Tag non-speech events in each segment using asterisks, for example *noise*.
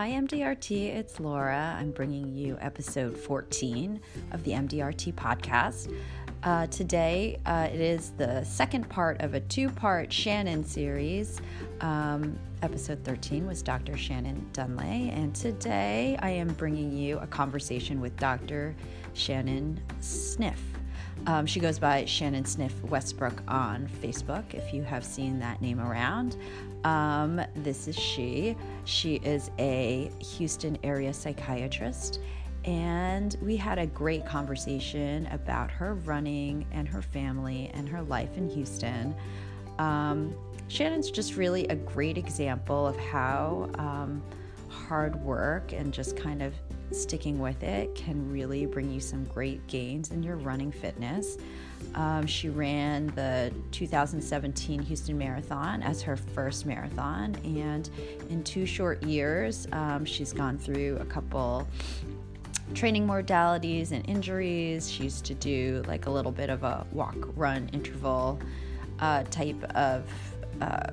Hi, MDRT. It's Laura. I'm bringing you episode 14 of the MDRT podcast. Uh, today, uh, it is the second part of a two part Shannon series. Um, episode 13 was Dr. Shannon Dunlay, and today I am bringing you a conversation with Dr. Shannon Sniff. Um, she goes by Shannon Sniff Westbrook on Facebook, if you have seen that name around. Um, this is she. She is a Houston area psychiatrist, and we had a great conversation about her running and her family and her life in Houston. Um, Shannon's just really a great example of how um, hard work and just kind of sticking with it can really bring you some great gains in your running fitness. Um, she ran the 2017 Houston Marathon as her first marathon, and in two short years, um, she's gone through a couple training modalities and injuries. She used to do like a little bit of a walk run interval uh, type of uh,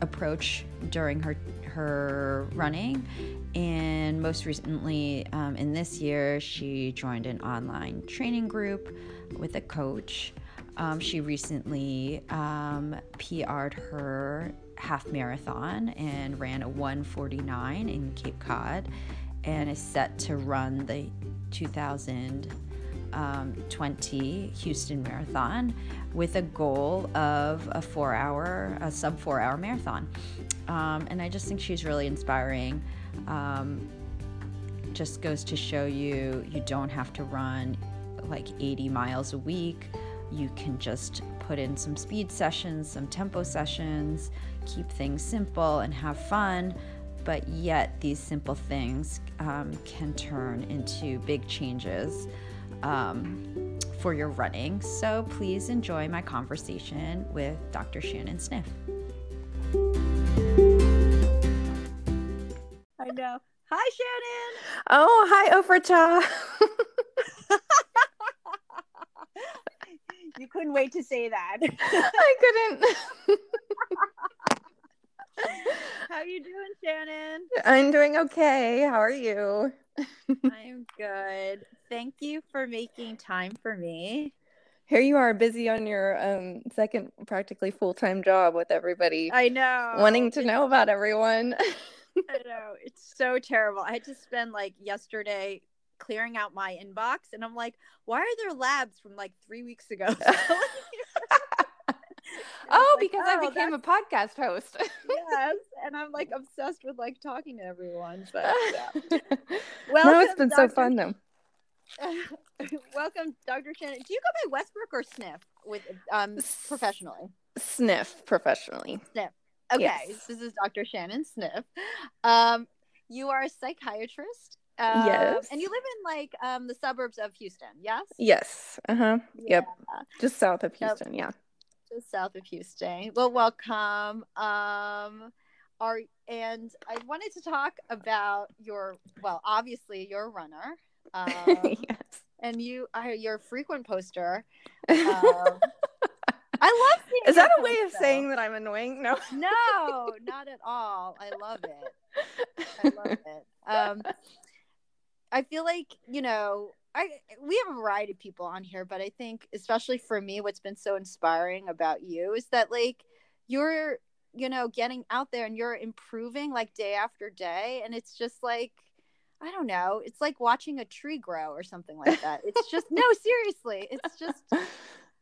approach during her her running and most recently, um, in this year, she joined an online training group with a coach. Um, she recently um, PR'd her half marathon and ran a 149 in Cape Cod and is set to run the 2020 Houston Marathon with a goal of a four hour, a sub four hour marathon. Um, and I just think she's really inspiring. Um, just goes to show you you don't have to run like 80 miles a week. You can just put in some speed sessions, some tempo sessions, keep things simple and have fun. But yet, these simple things um, can turn into big changes um, for your running. So, please enjoy my conversation with Dr. Shannon Sniff. Know. Hi, Shannon. Oh, hi, Oprah. *laughs* you couldn't wait to say that. *laughs* I couldn't. *laughs* How are you doing, Shannon? I'm doing okay. How are you? I'm good. Thank you for making time for me. Here you are, busy on your um, second, practically full time job with everybody. I know. Wanting to know about everyone. *laughs* I know. It's so terrible. I had to spend like yesterday clearing out my inbox and I'm like, why are there labs from like three weeks ago? *laughs* *laughs* oh, like, because oh, I became a podcast host. yes. And I'm like obsessed with like talking to everyone. But yeah. Well, no, it's been Dr. so fun though. Welcome, Dr. Shannon. Do you go by Westbrook or Sniff with um professionally? Sniff professionally. Sniff. Okay, yes. this is Dr. Shannon Sniff. Um, you are a psychiatrist. Um, yes. And you live in like um, the suburbs of Houston, yes? Yes. Uh huh. Yeah. Yep. Just south of Houston, yep. yeah. Just south of Houston. Well, welcome. Um, are and I wanted to talk about your well, obviously you're a runner. *laughs* Um, yes. And you are you're a frequent poster. *laughs* Um, I love *laughs* Is that a way of saying that I'm annoying? No. *laughs* no, not at all. I love it. I love *laughs* it. Um I feel like, you know, I we have a variety of people on here, but I think especially for me what's been so inspiring about you is that like you're, you know, getting out there and you're improving like day after day and it's just like I don't know. It's like watching a tree grow or something like that. It's just no, seriously. It's just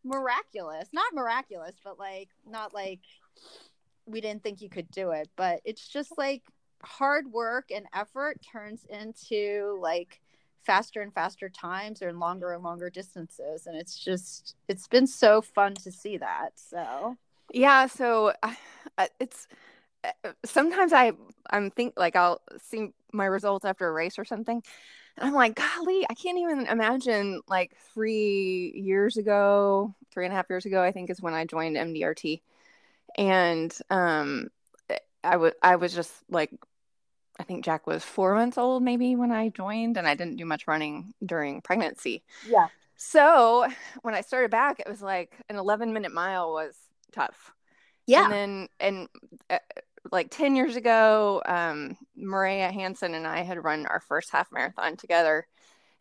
miraculous. Not miraculous, but like not like we didn't think you could do it, but it's just like hard work and effort turns into like faster and faster times or longer and longer distances and it's just it's been so fun to see that so yeah so uh, it's uh, sometimes i i'm think like i'll see my results after a race or something and I'm like, golly, I can't even imagine like three years ago, three and a half years ago, I think is when I joined MDRT. And um eh, I would I was just like I think Jack was four months old maybe when I joined and I didn't do much running during pregnancy. Yeah. So when I started back, it was like an 11 minute mile was tough. Yeah. And then, and uh, like 10 years ago, um, Maria Hansen and I had run our first half marathon together.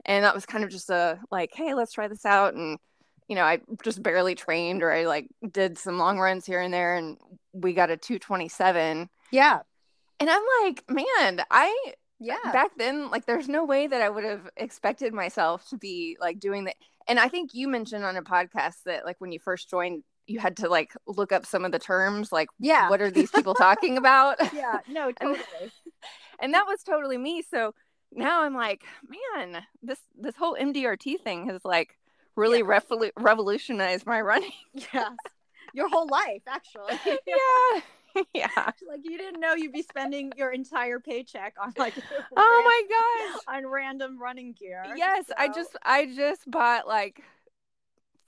And that was kind of just a like, hey, let's try this out. And, you know, I just barely trained or I like did some long runs here and there and we got a 227. Yeah. And I'm like, man, I Yeah. back then like there's no way that i would have expected myself to be like doing that and i think you mentioned on a podcast that like when you first joined you had to like look up some of the terms like yeah. what are these people talking about *laughs* yeah. No, *laughs* totally. *laughs* and that was totally me so now i'm like man this this whole mdrt thing has like really Yeah. revolu- revolutionized my running yes. Your whole life, actually. yeah yeah like you didn't know you'd be spending your entire paycheck on like oh my gosh on random running gear. Yes, I just I just bought like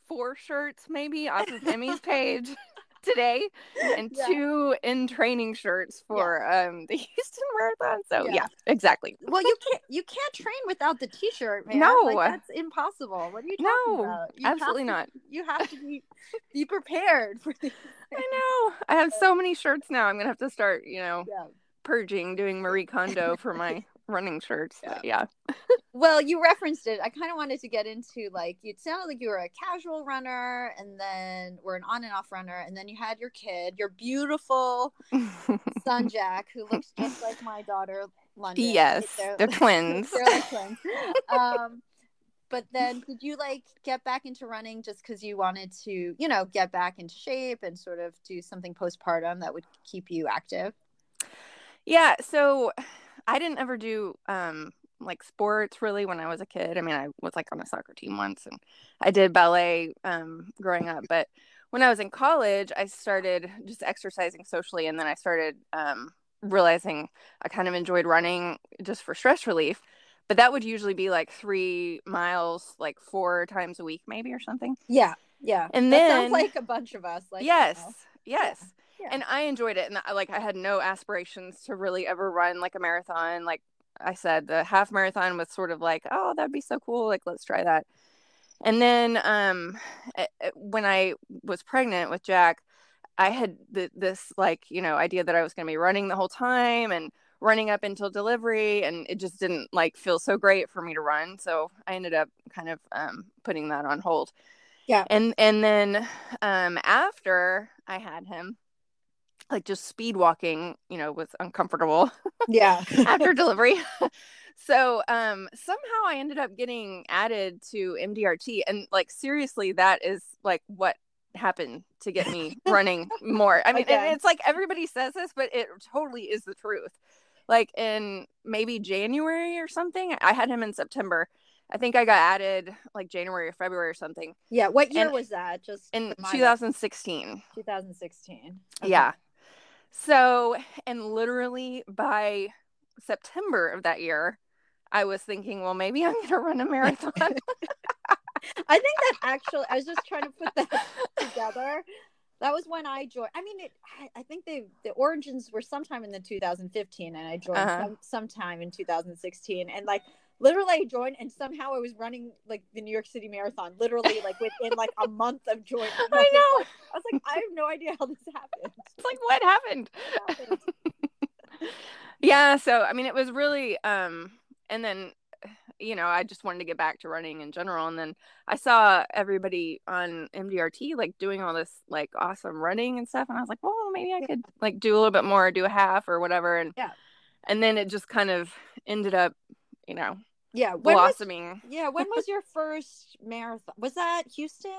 four shirts maybe off of Emmy's *laughs* page today and Yeah. two in training shirts for um the *laughs* Houston Marathon. So Yeah. yeah, exactly. Well, you can't you can't train without the t-shirt, man. No. like, that's impossible. What are you talking No, about? You Absolutely to- not. You have to be be prepared for the *laughs* I know. I have so many shirts now. I'm gonna have to start, you know, yeah. purging, doing Marie Kondo for my running shirts. But yeah. *laughs* Well, you referenced it. I kind of wanted to get into like you sounded like you were a casual runner, and then were an on and off runner, and then you had your kid, your beautiful *laughs* son Jack, who looks just like my daughter London. yes, They're- *laughs* they're twins. They're like twins. Um, but then did you like get back into running just because you wanted to, you know, get back into shape and sort of do something postpartum that would keep you active? Yeah, so I didn't ever do um like sports really when I was a kid. I mean, I was like on a soccer team once and I did ballet um growing up, but when I was in college, I started just exercising socially and then I started um realizing I kind of enjoyed running just for stress relief. But that would usually be like 3 miles like 4 times a week maybe or something. Yeah, yeah. And that then- sounds like a bunch of us. Like yes. Yes. Yeah. And I enjoyed it and I, like I had no aspirations to really ever run like a marathon like I said the half marathon was sort of like oh that'd be so cool like let's try that. And then um eh, eh, when I was pregnant with Jack I had th- this like you know idea that I was going to be running the whole time and running up until delivery and it just didn't like feel so great for me to run so I ended up kind of um putting that on hold. Yeah. And and then um after I had him like just speed walking, you know, was uncomfortable yeah. *laughs* after *laughs* delivery. *laughs* so um somehow I ended up getting added to MDRT and like seriously that is like what happened to get me running more. I mean and Okay. it's like everybody says this but it totally is the truth. Like in maybe January or something. I had him in September. I think I got added like January or February or something yeah. What year And- was that? Just in 2016. 2016. Okay. Yeah. So, and literally by September of that year, I was thinking, well, maybe I'm going to run a marathon. *laughs* I think that actually, I was just trying to put that together. That was when I joined. I mean, it. I, think they the origins were sometime in the 2015, and I joined Uh-huh. some, sometime in 2016. And like literally, I joined, and somehow I was running like the New York City Marathon. Literally, like within like a month of joining. *laughs* I was know. like- I was like, I have no idea how this happened. *laughs* it's like, what happened? What happened? *laughs* Yeah. So, I mean, it was really, um, and then, you know, I just wanted to get back to running in general. And then I saw everybody on MDRT like doing all this like awesome running and stuff. And I was like, well, maybe I could like do a little bit more, do a half or whatever. And Yeah. And then it just kind of ended up, you know, Yeah. When was, blossoming. yeah. When was your first marathon? Was that Houston?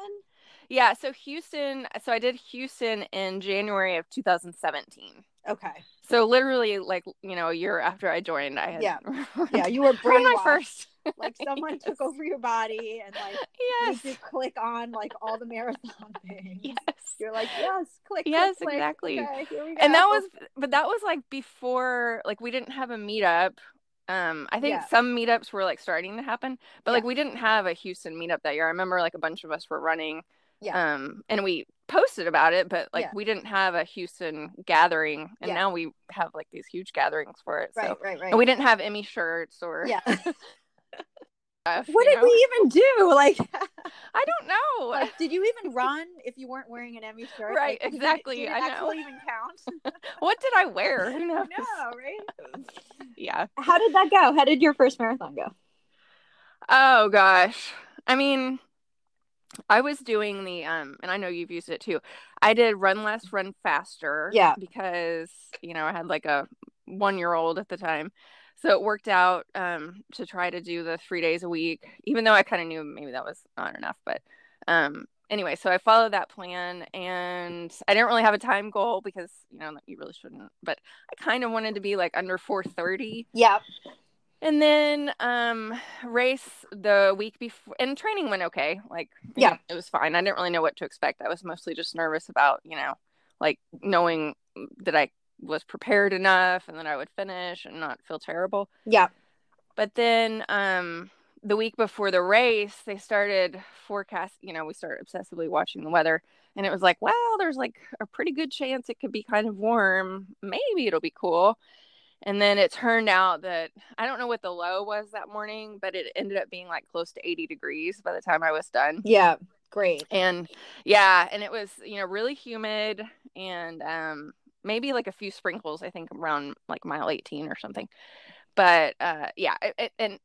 Yeah, so Houston, so I did Houston in January of 2017. Okay. So literally like, you know, a year after I joined, I had Yeah. *laughs* Yeah. You were my brainwashed. first. Like someone *laughs* took over your body and like yes. you click on like all the marathon *laughs* things. Yes. You're like, yes, click. click, Yes, click. exactly. Okay, here we And that was but that was like before like we didn't have a meetup. Um I think Yeah. some meetups were like starting to happen, but like we didn't have a Houston meetup that year. I remember like a bunch of us were running. Yeah. Um and we posted about it, but like Yeah. we didn't have a Houston gathering and Yeah. now we have like these huge gatherings for it. right, So right, right. and we didn't have Emmy shirts or yeah. *laughs* *laughs* *laughs* stuff. What did know? we even do? *laughs* Like, *laughs* I don't know. like, did you even *laughs* run if you weren't wearing an Emmy shirt? Right, Like, exactly, Did it, I know. even count? what did I wear? Who knows? no, right? Yeah. How did that go? How did your first marathon go? Oh gosh. I mean, I was doing the um and I know you've used it too. I did run less, run faster. Yeah. Because, you know, I had like a one year old at the time. So it worked out um to try to do the three days a week, even though I kind of knew maybe that was not enough. But um anyway, so I followed that plan and I didn't really have a time goal because, you know, you really shouldn't, but I kind of wanted to be like under 430. Yeah. And then um race the week before and training went okay. Like Yeah. know, it was fine. I didn't really know what to expect. I was mostly just nervous about, you know, like knowing that I was prepared enough and that I would finish and not feel terrible. Yeah. But then um the week before the race, they started forecast, you know, we started obsessively watching the weather and it was like, well, there's like a pretty good chance it could be kind of warm. Maybe it'll be cool. And then it turned out that I don't know what the low was that morning, but it ended up being like close to 80 degrees by the time I was done. Yeah. Great. And yeah, and it was, you know, really humid and um maybe like a few sprinkles, I think around like mile 18 or something. But uh yeah, it, it, and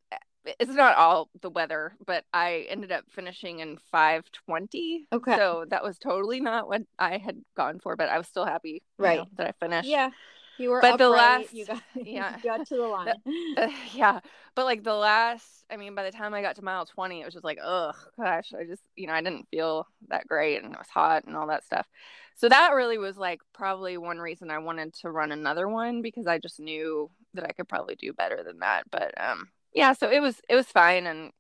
it's not all the weather, but I ended up finishing in 520. Okay. So that was totally not what I had gone for, but I was still happy you Right. know, that I finished. Yeah. You were But the last- you got *laughs* yeah. *laughs* you got to the line. *laughs* Uh, yeah but like the last i mean by the time i got to mile 20 it was just like oh gosh i just you know i didn't feel that great and it was hot and all that stuff so that really was like probably one reason i wanted to run another one because i just knew that i could probably do better than that but um yeah so it was it was fine and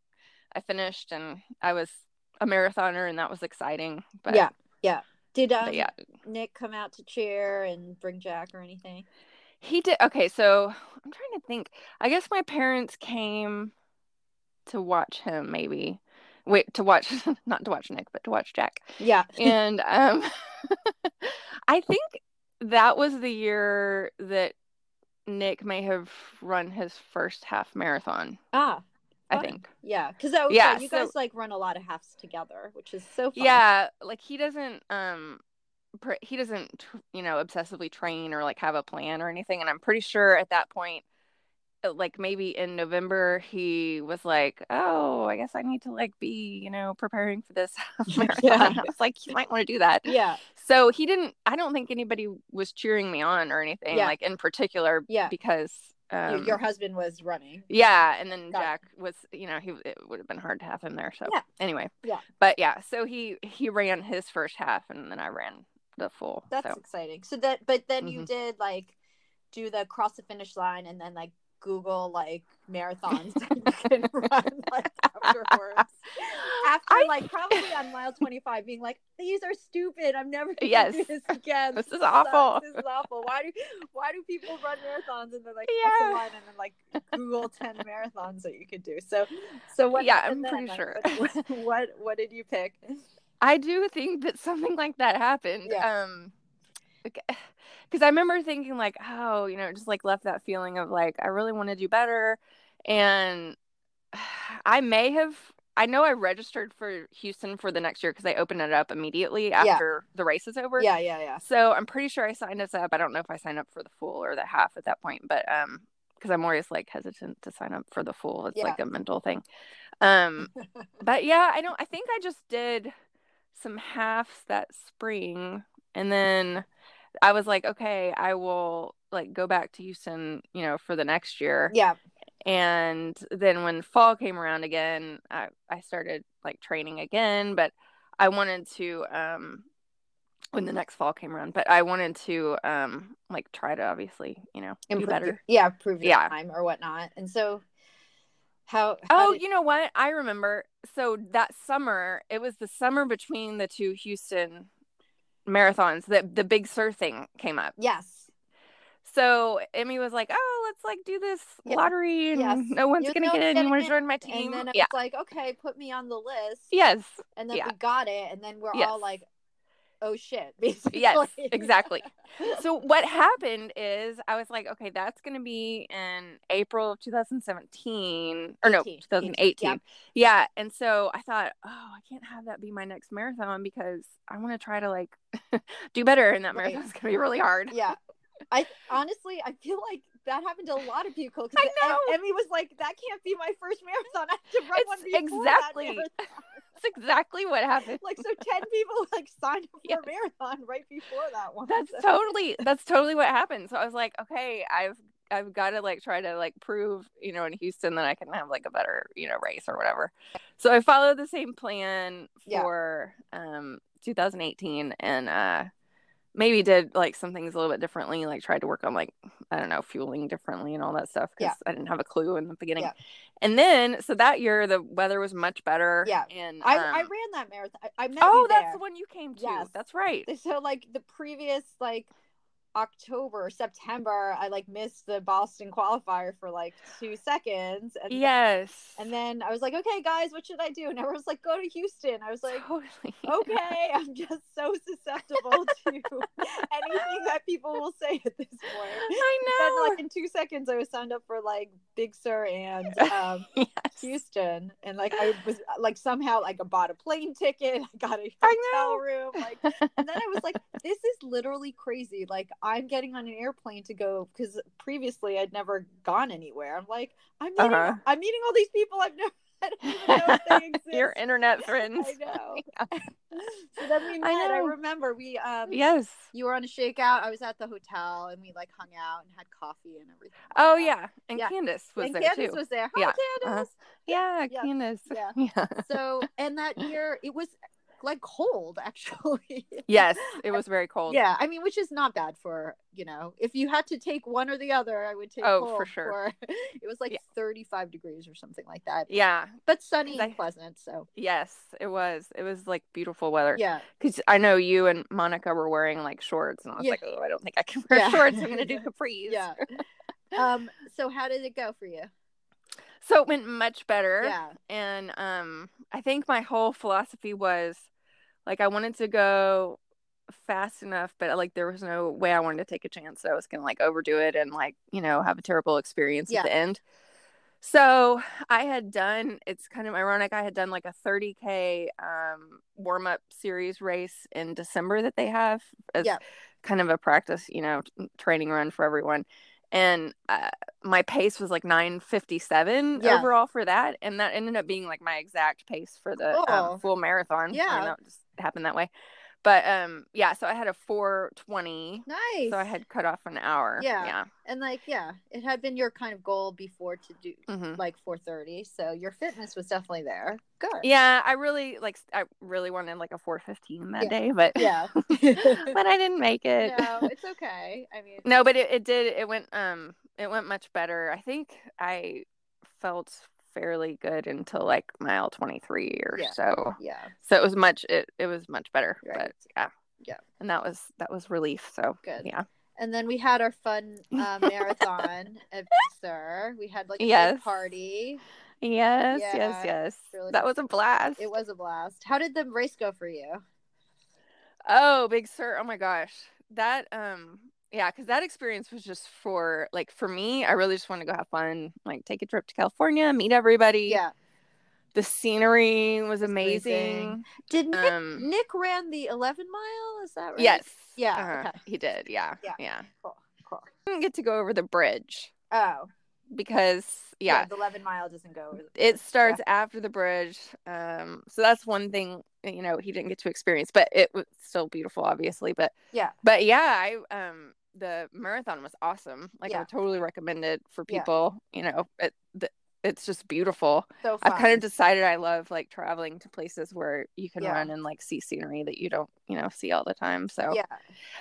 i finished and i was a marathoner and that was exciting but yeah. Yeah. Did um, yeah Nick come out to cheer and bring Jack or anything? He did. Okay, so I'm trying to think. I guess my parents came to watch him, maybe. Wait, to watch, *laughs* not to watch Nick, but to watch Jack. Yeah. *laughs* And um, *laughs* I think that was the year that Nick may have run his first half marathon. Ah. I think. Yeah. Because Yeah. You so- guys like run a lot of halves together, which is so fun. Yeah, like he doesn't um pr- he doesn't you know obsessively train or like have a plan or anything and I'm pretty sure at that point uh, like maybe in November he was like, "Oh, I guess I need to like be, you know, preparing for this *laughs* *laughs* marathon." Yeah. I was like, "You might want to do that." Yeah. So he didn't I don't think anybody was cheering me on or anything Yeah. like in particular Yeah. because um Your husband was running. yeah, and then Got it. Jack was, you know, he it would have been hard to have him there. So Yeah. anyway, Yeah. but yeah, so he he ran his first half, and then I ran the full. That's so exciting. So that, but then you Mhm. did like do the cross the finish line and then like Google like marathons that you *laughs* can run like afterwards. *gasps* After I- like probably on mile twenty five, being like, these are stupid. I'm never gonna Yes. do this again. This is sucks. awful." This is awful. Why do why do people run marathons and then like Yeah. line and then like Google ten marathons that you could do? So so what Yeah, I'm then? pretty Like, sure. what, what what did you pick? I do think that something like that happened. Yeah. Um, because I remember thinking like, oh, you know, just like left that feeling of like I really want to do better, and *sighs* I may have. I know I registered for Houston for the next year because they opened it up immediately after the race is over. Yeah, yeah, yeah. So I'm pretty sure I signed us up. I don't know if I signed up for the full or the half at that point, but um, because I'm always like hesitant to sign up for the full. It's Yeah. like a mental thing. Um, *laughs* but yeah, I don't. I think I just did some halves that spring, and then I was like, okay, I will like go back to Houston, you know, for the next year. Yeah. And then when fall came around again, I, I started like training again, but I wanted to um when the next fall came around, but I wanted to um like try to obviously, you know, Improve better. your- yeah, prove your Yeah. time or whatnot. And so, how? how Oh, did- you know what? I remember. So that summer, it was the summer between the two Houston marathons that the Big Sur thing came up. yes, So Emmy was like, "Oh, let's like do this Yeah. lottery, and Yes. *laughs* no one's You gonna know, get in. get You want in. to join my team?" and then it yeah. was like, okay, put me on the list. Yes. and then yeah. we got it, and then we're Yes. all like, oh shit, *laughs* basically. Yes, exactly. *laughs* so what happened is I was like, okay, that's going to be in April of 2017 or no, 2018. yep. Yeah, and so I thought, oh, I can't have that be my next marathon because I want to try to like *laughs* do better, and that Right. marathon's going to be really hard. yeah. I honestly, I feel like that happened to a lot of people. 'cause I know. Emmy was like, "That can't be my first marathon. I have to run It's one before that exactly- marathon." That's exactly what happened. Like, so ten *laughs* people like signed up for Yes. a marathon right before that one. that's totally that's totally what happened. So I was like, okay, I've I've got to like try to like prove, you know, in Houston that I can have like a better, you know, race or whatever. So I followed the same plan Yeah. for um 2018 and uh maybe did like some things a little bit differently, like tried to work on like I don't know, fueling differently and all that stuff because I didn't have a clue in the beginning. Yeah. And then so that year the weather was much better. Yeah. And I, um, I ran that marathon. I, I met Oh, you that's the one you came to. Yes. That's right. so like the previous like October, September, I like missed the Boston qualifier for like two seconds. And Yes. and then I was like, okay, guys, what should I do? And everyone was like, go to Houston. I was like, totally. *laughs* okay, I'm just so susceptible *laughs* to anything that people will say at this point. I know. like in two seconds, I was signed up for like Big Sur and *laughs* um, yes. Houston, and like I was like somehow like I bought a plane ticket, I got a hotel room, like, and then I was like, this is literally crazy. Like I'm getting on an airplane to go because previously I'd never gone anywhere. I'm like, I'm meeting, Uh-huh. I'm meeting all these people I've never. *laughs* I don't even know if they exist. *laughs* Your internet *laughs* friends. I know. so then we met. I, know. remember we um Yes. you were on a shakeout. I was at the hotel and we like hung out and had coffee and everything. like Oh that. yeah, and Yeah. Candace was and there Candace too. was there. Hi, Yeah, Candace. uh-huh. yeah, Yeah, Candace. yeah. Yeah. So and that year it was like cold *laughs* actually. yes, it was very cold. Yeah, I mean, which is not bad for you know, if you had to take one or the other, I would take. Oh, for sure. *laughs* it was like Yeah. thirty-five degrees or something like that, Yeah. but sunny 'Cause and I- pleasant. So Yes, it was. It was like beautiful weather. yeah, Because I know you and Monica were wearing like shorts, and I was Yeah. like, oh, I don't think I can wear Yeah. shorts. I'm gonna do *laughs* capris. yeah. um. So how did it go for you? So it went much better. Yeah. and um i think my whole philosophy was like i wanted to go fast enough but like there was no way i wanted to take a chance that i was gonna like overdo it and like you know have a terrible experience Yeah. at the end so i had done it's kind of ironic i had done like a 30k um warm-up series race in december that they have as Yeah. kind of a practice you know training run for everyone and uh, my pace was like 957 Yeah. overall for that and that ended up being like my exact pace for the Cool. um, full marathon Yeah. know just happened that way but um yeah so i had a 420 Nice. so i had cut off an hour Yeah. yeah and like yeah, it had been your kind of goal before to do hmm like four thirty. So your fitness was definitely there. Good. yeah i really like i really wanted like a 415 that Yeah. day but *laughs* Yeah. *laughs* but i didn't make it no, *laughs* it's okay. I mean, no but it, it did it went um it went much better i think i felt fairly good until like mile 23 or Yeah. so yeah. so it was much it, it was much better Right. but yeah Yeah. and that was that was relief so Good. yeah And then we had our fun *laughs* uh, marathon at Sir. We had like a Yes. big party. yes Yeah, yes yes really that was a blast It was a blast. How did the race go for you? oh big sur oh my gosh that um yeah because that experience was just for like for me i really just want to go have fun like take a trip to california meet everybody Yeah. the scenery was amazing. amazing Did Nick, um Nick ran the 11 mile? Is that right? yes Yeah, uh-huh, okay. he did yeah Yeah. yeah Cool. Cool. didn't get to go over the bridge Oh. because yeah, The 11 mile doesn't go over the it starts after the bridge um so that's one thing you know he didn't get to experience but it was still beautiful obviously but Yeah. but yeah i um the marathon was awesome like i Yeah. would totally recommend it for Yeah. people you know it the, it's just beautiful So i've kind of decided i love like traveling to places where you can Yeah. run and like see scenery that you don't you know see all the time so Yeah.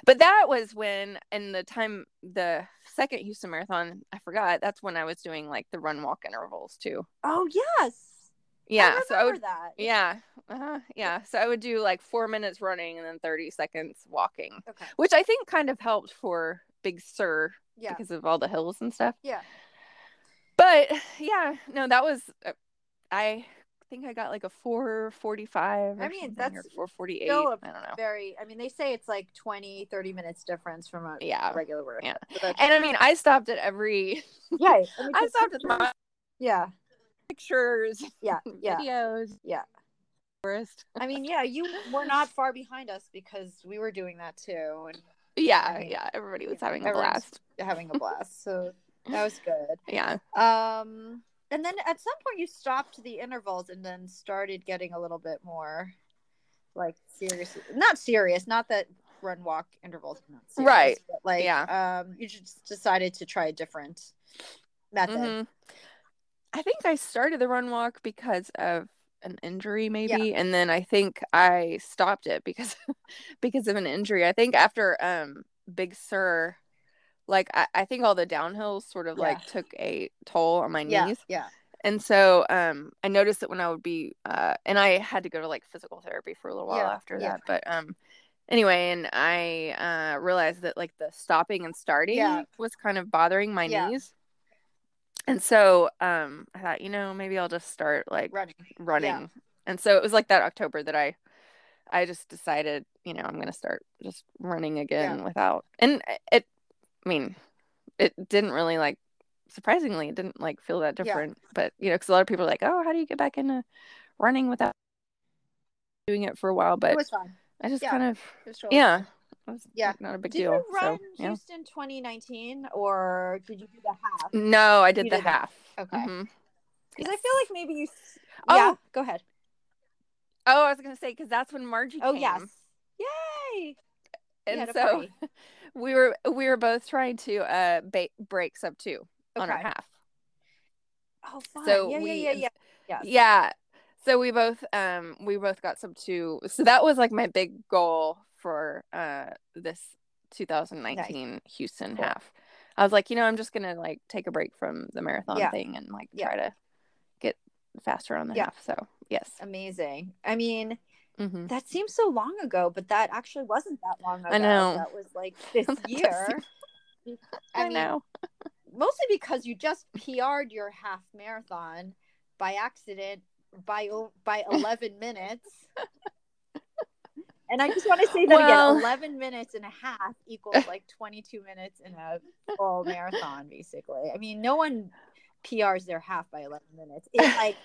but that was when in the time the second houston marathon i forgot that's when i was doing like the run walk intervals too Oh, yes. Yeah I so i would that. yeah uh-huh, yeah so i would do like four minutes running and then 30 seconds walking Okay. which i think kind of helped for big sur Yeah. because of all the hills and stuff Yeah. but yeah no that was uh, i think I got like a 445. I mean, that's 448. still a I don't know. Very, I mean, they say it's like 20, 30 minutes difference from a Yeah. regular workout. Yeah. And I mean, I stopped at every. yeah, I, mean, *laughs* I stopped at my Yeah, pictures, *laughs* yeah, yeah, videos. yeah. Forest. I mean, yeah, you were not far behind us because we were doing that too and Yeah, mean, yeah. Everybody was having a blast. having a blast. So *laughs* that was good. Yeah. Um, and then at some point you stopped the intervals and then started getting a little bit more like serious. Not serious. Not that run walk intervals are not serious, Right. But like, Yeah. um, you just decided to try a different method. Mhm. I think I started the run walk because of an injury maybe and then I think I stopped it because *laughs* because of an injury. I think after um Big Sur like I, I think all the downhills sort of like took a toll on my Yeah, knees. yeah, And so um I noticed that when I would be uh and I had to go to like physical therapy for a little while Yeah, after yeah. that. But um anyway, and I uh realized that like the stopping and starting Yeah. was kind of bothering my Yeah. knees. And so um I thought, you know, maybe I'll just start like running. running. And so it was like that October that I I just decided, you know, I'm going to start just running again without and it I mean, it didn't really like surprisingly it didn't like feel that Yeah. different, but you know, cuz a lot of people are like, "Oh, how do you get back into running without doing it for a while?" But it was fun. I just yeah. kind of It was totally yeah, was Yeah. not a big Did deal. you run so, yeah. Houston 2019 or did you do the half? No, I did You the did half. Okay. Mhm. Because I feel like maybe you. Oh. Yeah, go ahead. Oh, I was going to say cuz that's when Margie Oh came. yes. Yay! and so *laughs* we were we were both trying to uh ba- break sub two on our half Oh, fun. So yeah, we- yeah, yeah, yeah. Yes. yeah so we both um we both got sub two so that was like my big goal for uh this 2019 houston Cool. half i was like you know i'm just gonna like take a break from the marathon Yeah. thing and like Yeah. try to get faster on the Yeah. half so yes Amazing. I mean, hmm that seems so long ago, but that actually wasn't that long ago. I know. That was like *laughs* this year. *laughs* i, I mean, know mostly because you just PR'd your half marathon by accident by by *laughs* 11 minutes. And I just want to say that Well- again 11 minutes and a half equals like 22 minutes in a full *laughs* marathon, basically. I mean, no one PRs their half by 11 minutes. It's like,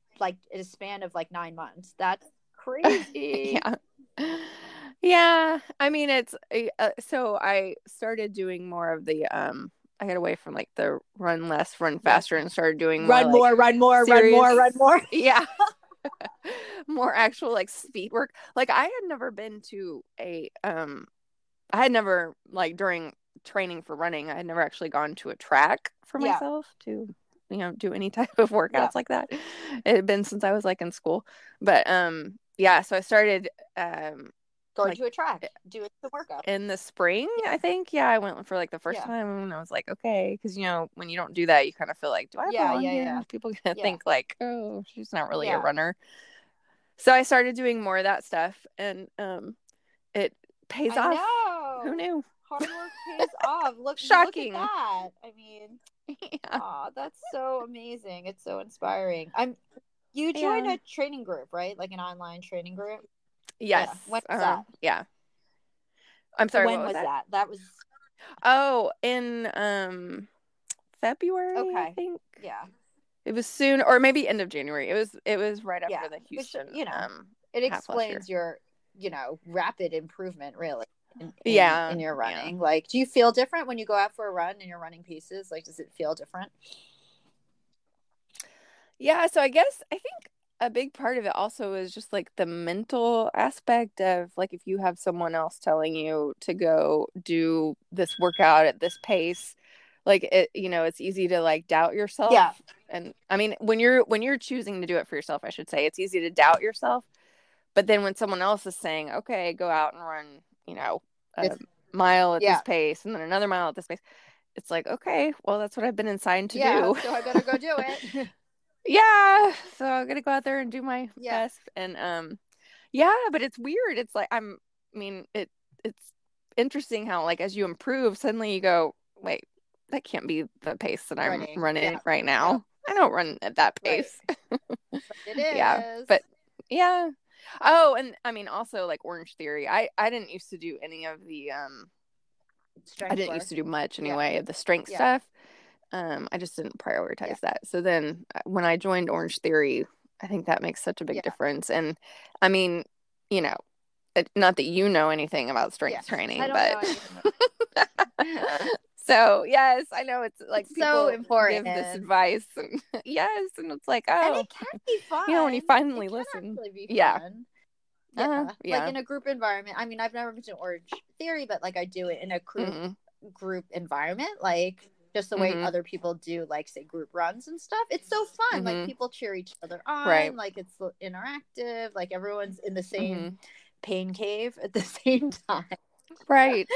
*laughs* like a span of like nine months. That's *laughs* crazy. yeah yeah i mean it's uh, so i started doing more of the um i got away from like the run less run faster and started doing more, Run like- more, run more, run more, run more. yeah *laughs* more actual like speed work like i had never been to a um i had never like during training for running i had never actually gone to a track for Yeah. myself to you know do any *laughs* type of workouts Yeah. like that it had been since i was like in school but um yeah so i started um Go Like- to a track, do it the workout. in the spring i think yeah i went for like the first Yeah. time and i was like okay because you know when you don't do that you kind of feel like do i Yeah, yeah, here? yeah. *laughs* people gonna Yeah. think like oh she's not really Yeah. a runner so i started doing more of that stuff and um it pays I off know. who knew Hard work *laughs* pays off. Look, Shocking. Look at that. I mean, *laughs* yeah. oh, that's so amazing. It's so inspiring. I'm. You joined Yeah. a training group, right? Like an online training group. Yes When was uh, that? yeah i'm sorry when what was was, that? that? was oh in um february Okay. i think yeah. it was soon or maybe end of january it was it was right after Yeah, the which, houston you know, um It half last year. explains your, you know, rapid improvement, really. In, in- Yeah, In your yeah. running, like, do you feel different when you go out for a run and you're running pieces? Like, does it feel different? Yeah, so I guess I think a big part of it also is just like the mental aspect of like if you have someone else telling you to go do this workout at this pace, like it you know, it's easy to like doubt yourself. Yeah. And I mean, when you're when you're choosing to do it for yourself, I should say, it's easy to doubt yourself. But then when someone else is saying, "Okay, go out and run," you know, a It's- mile at yeah. this pace and then another mile at this pace, it's like, "Okay, well, that's what I've been assigned to yeah. do." So I better go do it. *laughs* yeah so i'm gonna go out there and do my Yeah. best and um yeah but it's weird it's like i'm i mean it it's interesting how like as you improve suddenly you go wait that can't be the pace that i'm Running, running, yeah, right now i don't run at that Right. pace. *laughs* It is. Yeah, but yeah. Oh, and I mean also like Orange Theory. I I didn't used to do any of the um Strength I didn't work. used to do much Yeah. anyway of the strength Yeah. stuff. Um, I just didn't prioritize Yeah. that. So then uh, when I joined Orange Theory, I think that makes such a big Yeah. difference. And I mean, you know, it, not that you know anything about strength Yeah. training, but *laughs* so yes, I know it's like It's so important. give this advice, and *laughs* yes, and it's like oh, and it can be fun. *laughs* you know, when you finally listen. Yeah. fun. Yeah. yeah. like in a group environment. I mean, I've never been to Orange Theory, but like I do it in a group mhm, group environment, like just the way Mhm. other people do, like say group runs and stuff. It's so fun. Like Mhm. people cheer each other on. Right. Like it's interactive. Like everyone's in the same mhm. pain cave at the *laughs* same time. right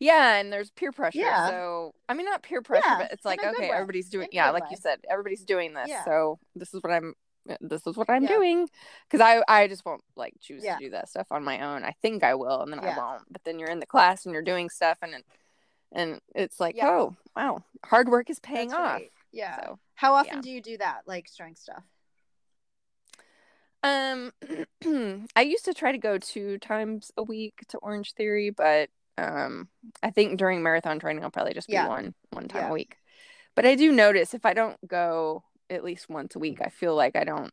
yeah and there's peer pressure Yeah. so i mean not peer pressure Yeah, but it's like okay way. everybody's doing In yeah like way. you said everybody's doing this Yeah. so this is what i'm this is what i'm doing because i i just won't like choose to do that stuff on my own i think i will and then i won't but then you're in the class and you're doing stuff and it, and it's like Yeah. oh wow hard work is paying That's off right. Yeah. so How often yeah. do you do that? Like strength stuff? Um, *clears throat* I used to try to go two times a week to Orange Theory, but um, I think during marathon training I'll probably just be Yeah. one one time a week. But I do notice if I don't go at least once a week, I feel like I don't.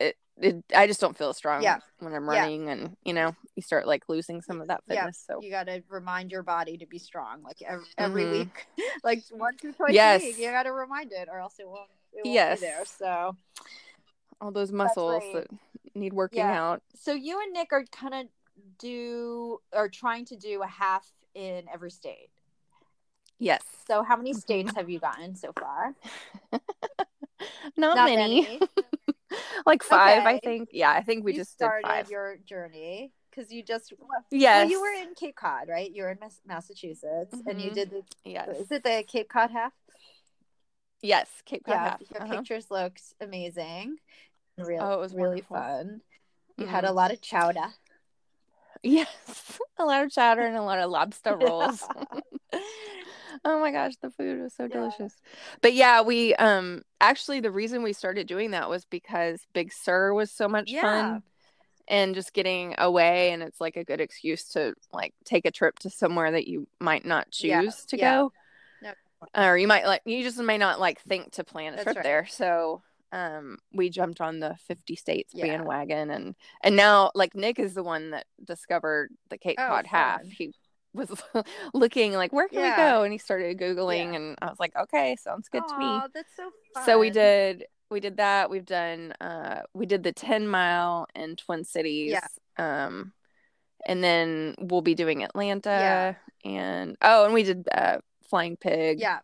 It, it I just don't feel strong Yeah. when I'm Yeah. running, and you know you start like losing some of that Yeah. fitness. So You got to remind your body to be strong, like every, every Mhm. week, *laughs* like once or twice Yes. a week. You got to remind it, or else it won't. It won't Yes. be there. So, all those muscles right. that need working Yeah. out. so you and Nick are kind of do are trying to do a half in every state. Yes, So, how many *laughs* states have you gotten so far? *laughs* not, Not many. many. *laughs* like five, I think. Yeah, I think we you just did started five. your journey because you just well, you were in Cape Cod, right? You were in Mas- Massachusetts, and you Mhm. did the Yes. is it the Cape Cod half? Yes, Cape Cod yeah, half. your Uh-huh. pictures looked amazing. Really, Oh, it was really fun. You had Mhm. a lot of chowder. *laughs* Yes, a lot of chowder and a lot of lobster *laughs* rolls. Oh my gosh, the food was so Yeah. delicious. But yeah, we um actually the reason we started doing that was because Big Sur was so much Yeah. fun and just getting away and it's like a good excuse to like take a trip to somewhere that you might not choose Yeah, to go. No. Or you might like you just may not like think to plan a That's trip right. there. So um we jumped on the 50 states Yeah. bandwagon and and now like Nick is the one that discovered the Cape Oh, Cod half. He was *laughs* looking like where can Yeah. we go and he started googling Yeah. and I was like okay sounds good to me. That's so fun. So we did we did that. We've done uh we did the 10 mile in Twin Cities. Yeah. Um and then we'll be doing Atlanta Yeah. and oh and we did uh Flying Pig Yeah,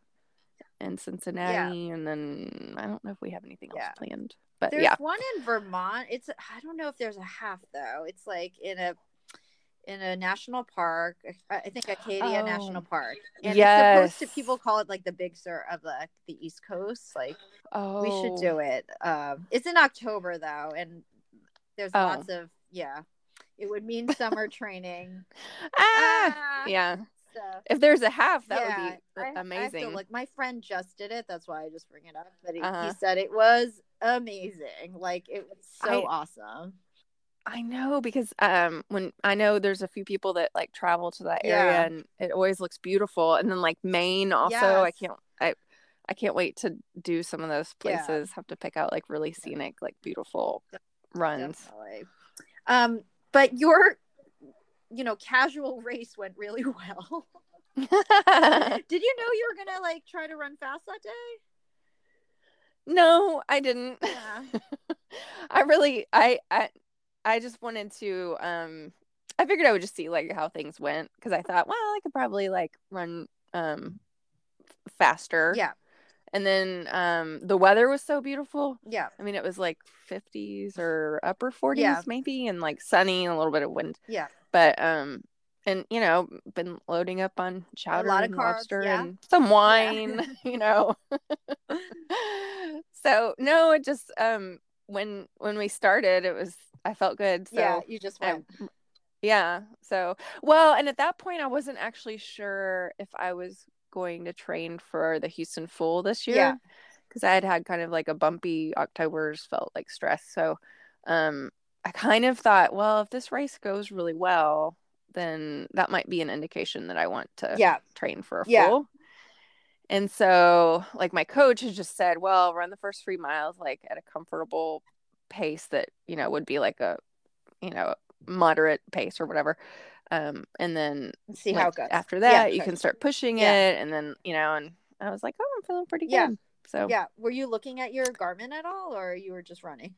in Cincinnati and then I don't know if we have anything else planned. But there's yeah. one in Vermont. It's I don't know if there's a half though. It's like in a in a national park. I I think Acadia Oh. National Park. And Yes. it's supposed to people call it like the Big Sur of the the East Coast. Like Oh. we should do it. Um, it's in October though, and there's Oh. lots of yeah. It would mean summer *laughs* training. Ah, Ah, yeah. So If there's a half, that yeah, would be I- I amazing. look, my friend just did it. That's why I just bring it up. But he, Uh-huh. he said it was amazing. Like it was so I- awesome. I know because um when I know there's a few people that like travel to that area Yeah. and it always looks beautiful and then like Maine also I can't I I can't wait to do some of those Yeah. places have to pick out like really scenic like beautiful runs. Definitely. Um, but your, you know, casual *laughs* race went really well. *laughs* Did you know you were gonna like try to run fast that day? no, I didn't. Yeah. *laughs* I really I I I just wanted to um I figured I would just see like how things went because I thought, well, I could probably like run um faster. Yeah. And then um the weather was so beautiful. Yeah. I mean, it was like 50s or upper 40s Yeah. maybe and like sunny and a little bit of wind. Yeah. But um and you know, been loading up on chowder lot of and carbs, lobster yeah. and some wine, *laughs* you know. *laughs* so, no, it just um when when we started, it was I felt good. So yeah. You just I- went. yeah. So, well, and at that point, I wasn't actually sure if I was going to train for the Houston Full this year. Yeah. because I had had kind of like a bumpy October's felt like stress. So um, I kind of thought, well, if this race goes really well, then that might be an indication that I want to yeah. train for a Yeah. full. And so, like, my coach has just said, well, run the first three miles like at a comfortable pace that, you know, would be like a, you know, moderate pace or whatever. Um, and then Let's see like, how it goes. after that, Yeah, you sure. can start pushing Yeah. it. And then, you know, and I was like, oh, I'm feeling pretty Yeah. good. So, Yeah. Were you looking at your Garmin at all, or you were just running?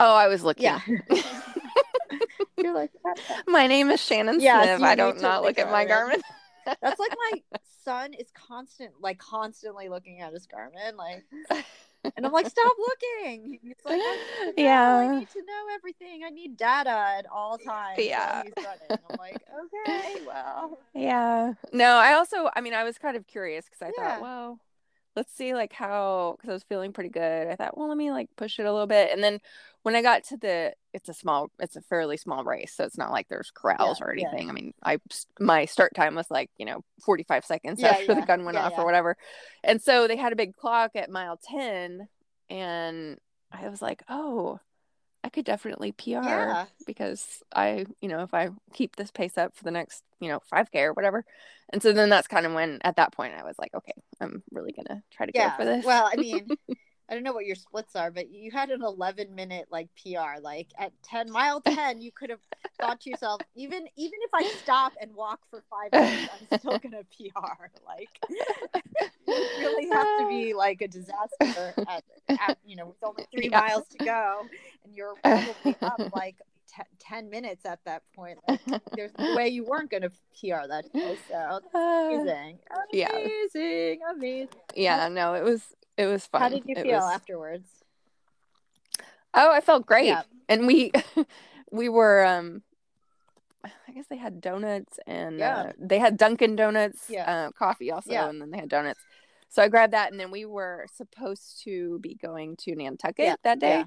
oh, I was looking. Yeah. *laughs* *laughs* You're like *laughs* My name is Shannon Yes, Sniff. you I don't not look at my Garmin. that's like my son is constant, like constantly looking at his Garmin, like, and I'm like, stop looking. He's like, oh, I need to know, I need to know everything. I need data at all times. Yeah. he's running. I'm *laughs* like, okay, well, Yeah. No, I also, I mean, I was kind of curious because I Yeah. thought, well, let's see like how, because I was feeling pretty good. I thought, well, let me like push it a little bit. And then when I got to the, it's a small, it's a fairly small race. So it's not like there's corrals Yeah, or yeah. anything. I mean, I, my start time was like, you know, 45 seconds Yeah, after the gun went Yeah, off yeah. or whatever. And so they had a big clock at mile 10. And I was like, oh, I could definitely PR Yeah. because I, you know, if I keep this pace up for the next, you know, 5K or whatever. And so then that's kind of when, at that point, I was like, okay, I'm really going to try to yeah. go for this. Well, I mean, *laughs* I don't know what your splits are, but you had an 11 minute like PR. Like at 10 mile *laughs* 10, you could have thought to yourself, even even if I stop and walk for five minutes, I'm still *laughs* gonna PR. Like you really have to be like a disaster at, at you know with only three Yeah. miles to go, and you're *laughs* probably up like. te- 10 minutes at that point like there's no way you weren't going to PR that day so Uh, amazing yeah. amazing amazing yeah, no, it was, it was fun. how did you It feel was- afterwards Oh, I felt great. Yeah. And we, *laughs* we were, um, I guess they had donuts and Yeah. uh, they had Dunkin' Donuts, Yeah. uh, coffee also, Yeah. and then they had donuts. So I grabbed that, and then we were supposed to be going to Nantucket that day.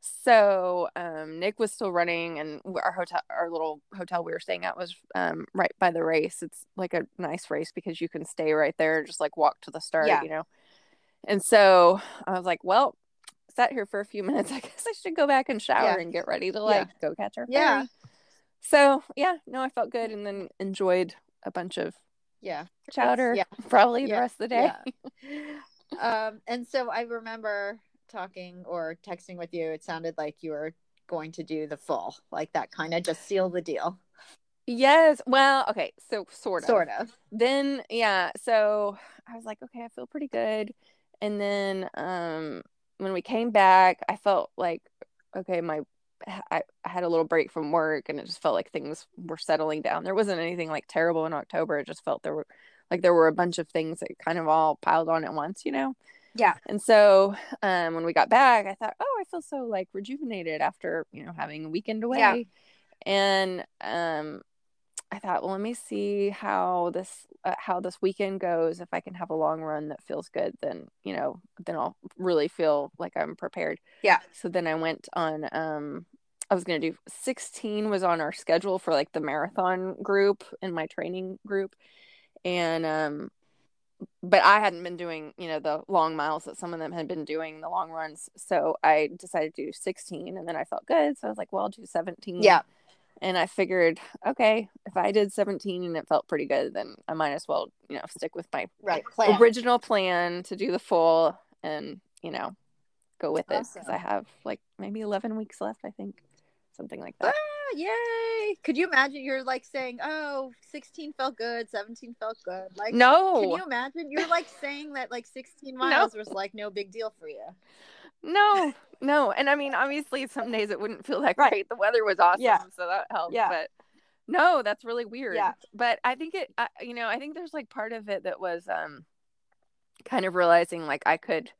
So um, Nick was still running, and our hotel, our little hotel we were staying at, was um, right by the race. It's like a nice race because you can stay right there, and just like walk to the start, you know. And so I was like, well, sat here for a few *laughs* minutes. I guess I should go back and shower Yeah. and get ready to like go catch our Yeah. So yeah, no, I felt good, and then enjoyed a bunch of yeah chowder yeah probably the rest of the day. yeah. *laughs* um and so i remember talking or texting with you it sounded like you were going to do the full like that kind of just seal the deal Yes. Well, okay. So sort of. sort of Then yeah. So I was like, okay, I feel pretty good. And then um when we came back, I felt like okay, my I, I had a little break from work and it just felt like things were settling down. There wasn't anything like terrible in October. It just felt there were like there were a bunch of things that kind of all piled on at once, you know? yeah And so um, when we got back, I thought, oh, I feel so like rejuvenated after you know having a weekend away. Yeah. And um, I thought, well, let me see how this uh, how this weekend goes. If I can have a long run that feels good, then you know, then I'll really feel like I'm prepared. Yeah. So then I went on. Um, I was gonna do 16 was on our schedule for like the marathon group in my training group, and um, but I hadn't been doing, you know, the long miles that some of them had been doing, the long runs. So I decided to do 16 and then I felt good. So I was like, well, I'll do 17. yeah And I figured, okay, if I did 17 and it felt pretty good, then I might as well, you know, stick with my right plan. original plan to do the full and, you know, go with it because I have like maybe 11 weeks left, I think. Something like that. Ah, yay could you imagine you're like saying oh 16 felt good 17 felt good like no. can you imagine you're like saying that like 16 *laughs* miles was like no big deal for you No, no. And I mean, obviously, some days it wouldn't feel that Right. great. The weather was awesome, Yeah. so that helped. Yeah. But no, that's really weird. Yeah. But I think it, I, you know, I think there's like part of it that was um, kind of realizing like I could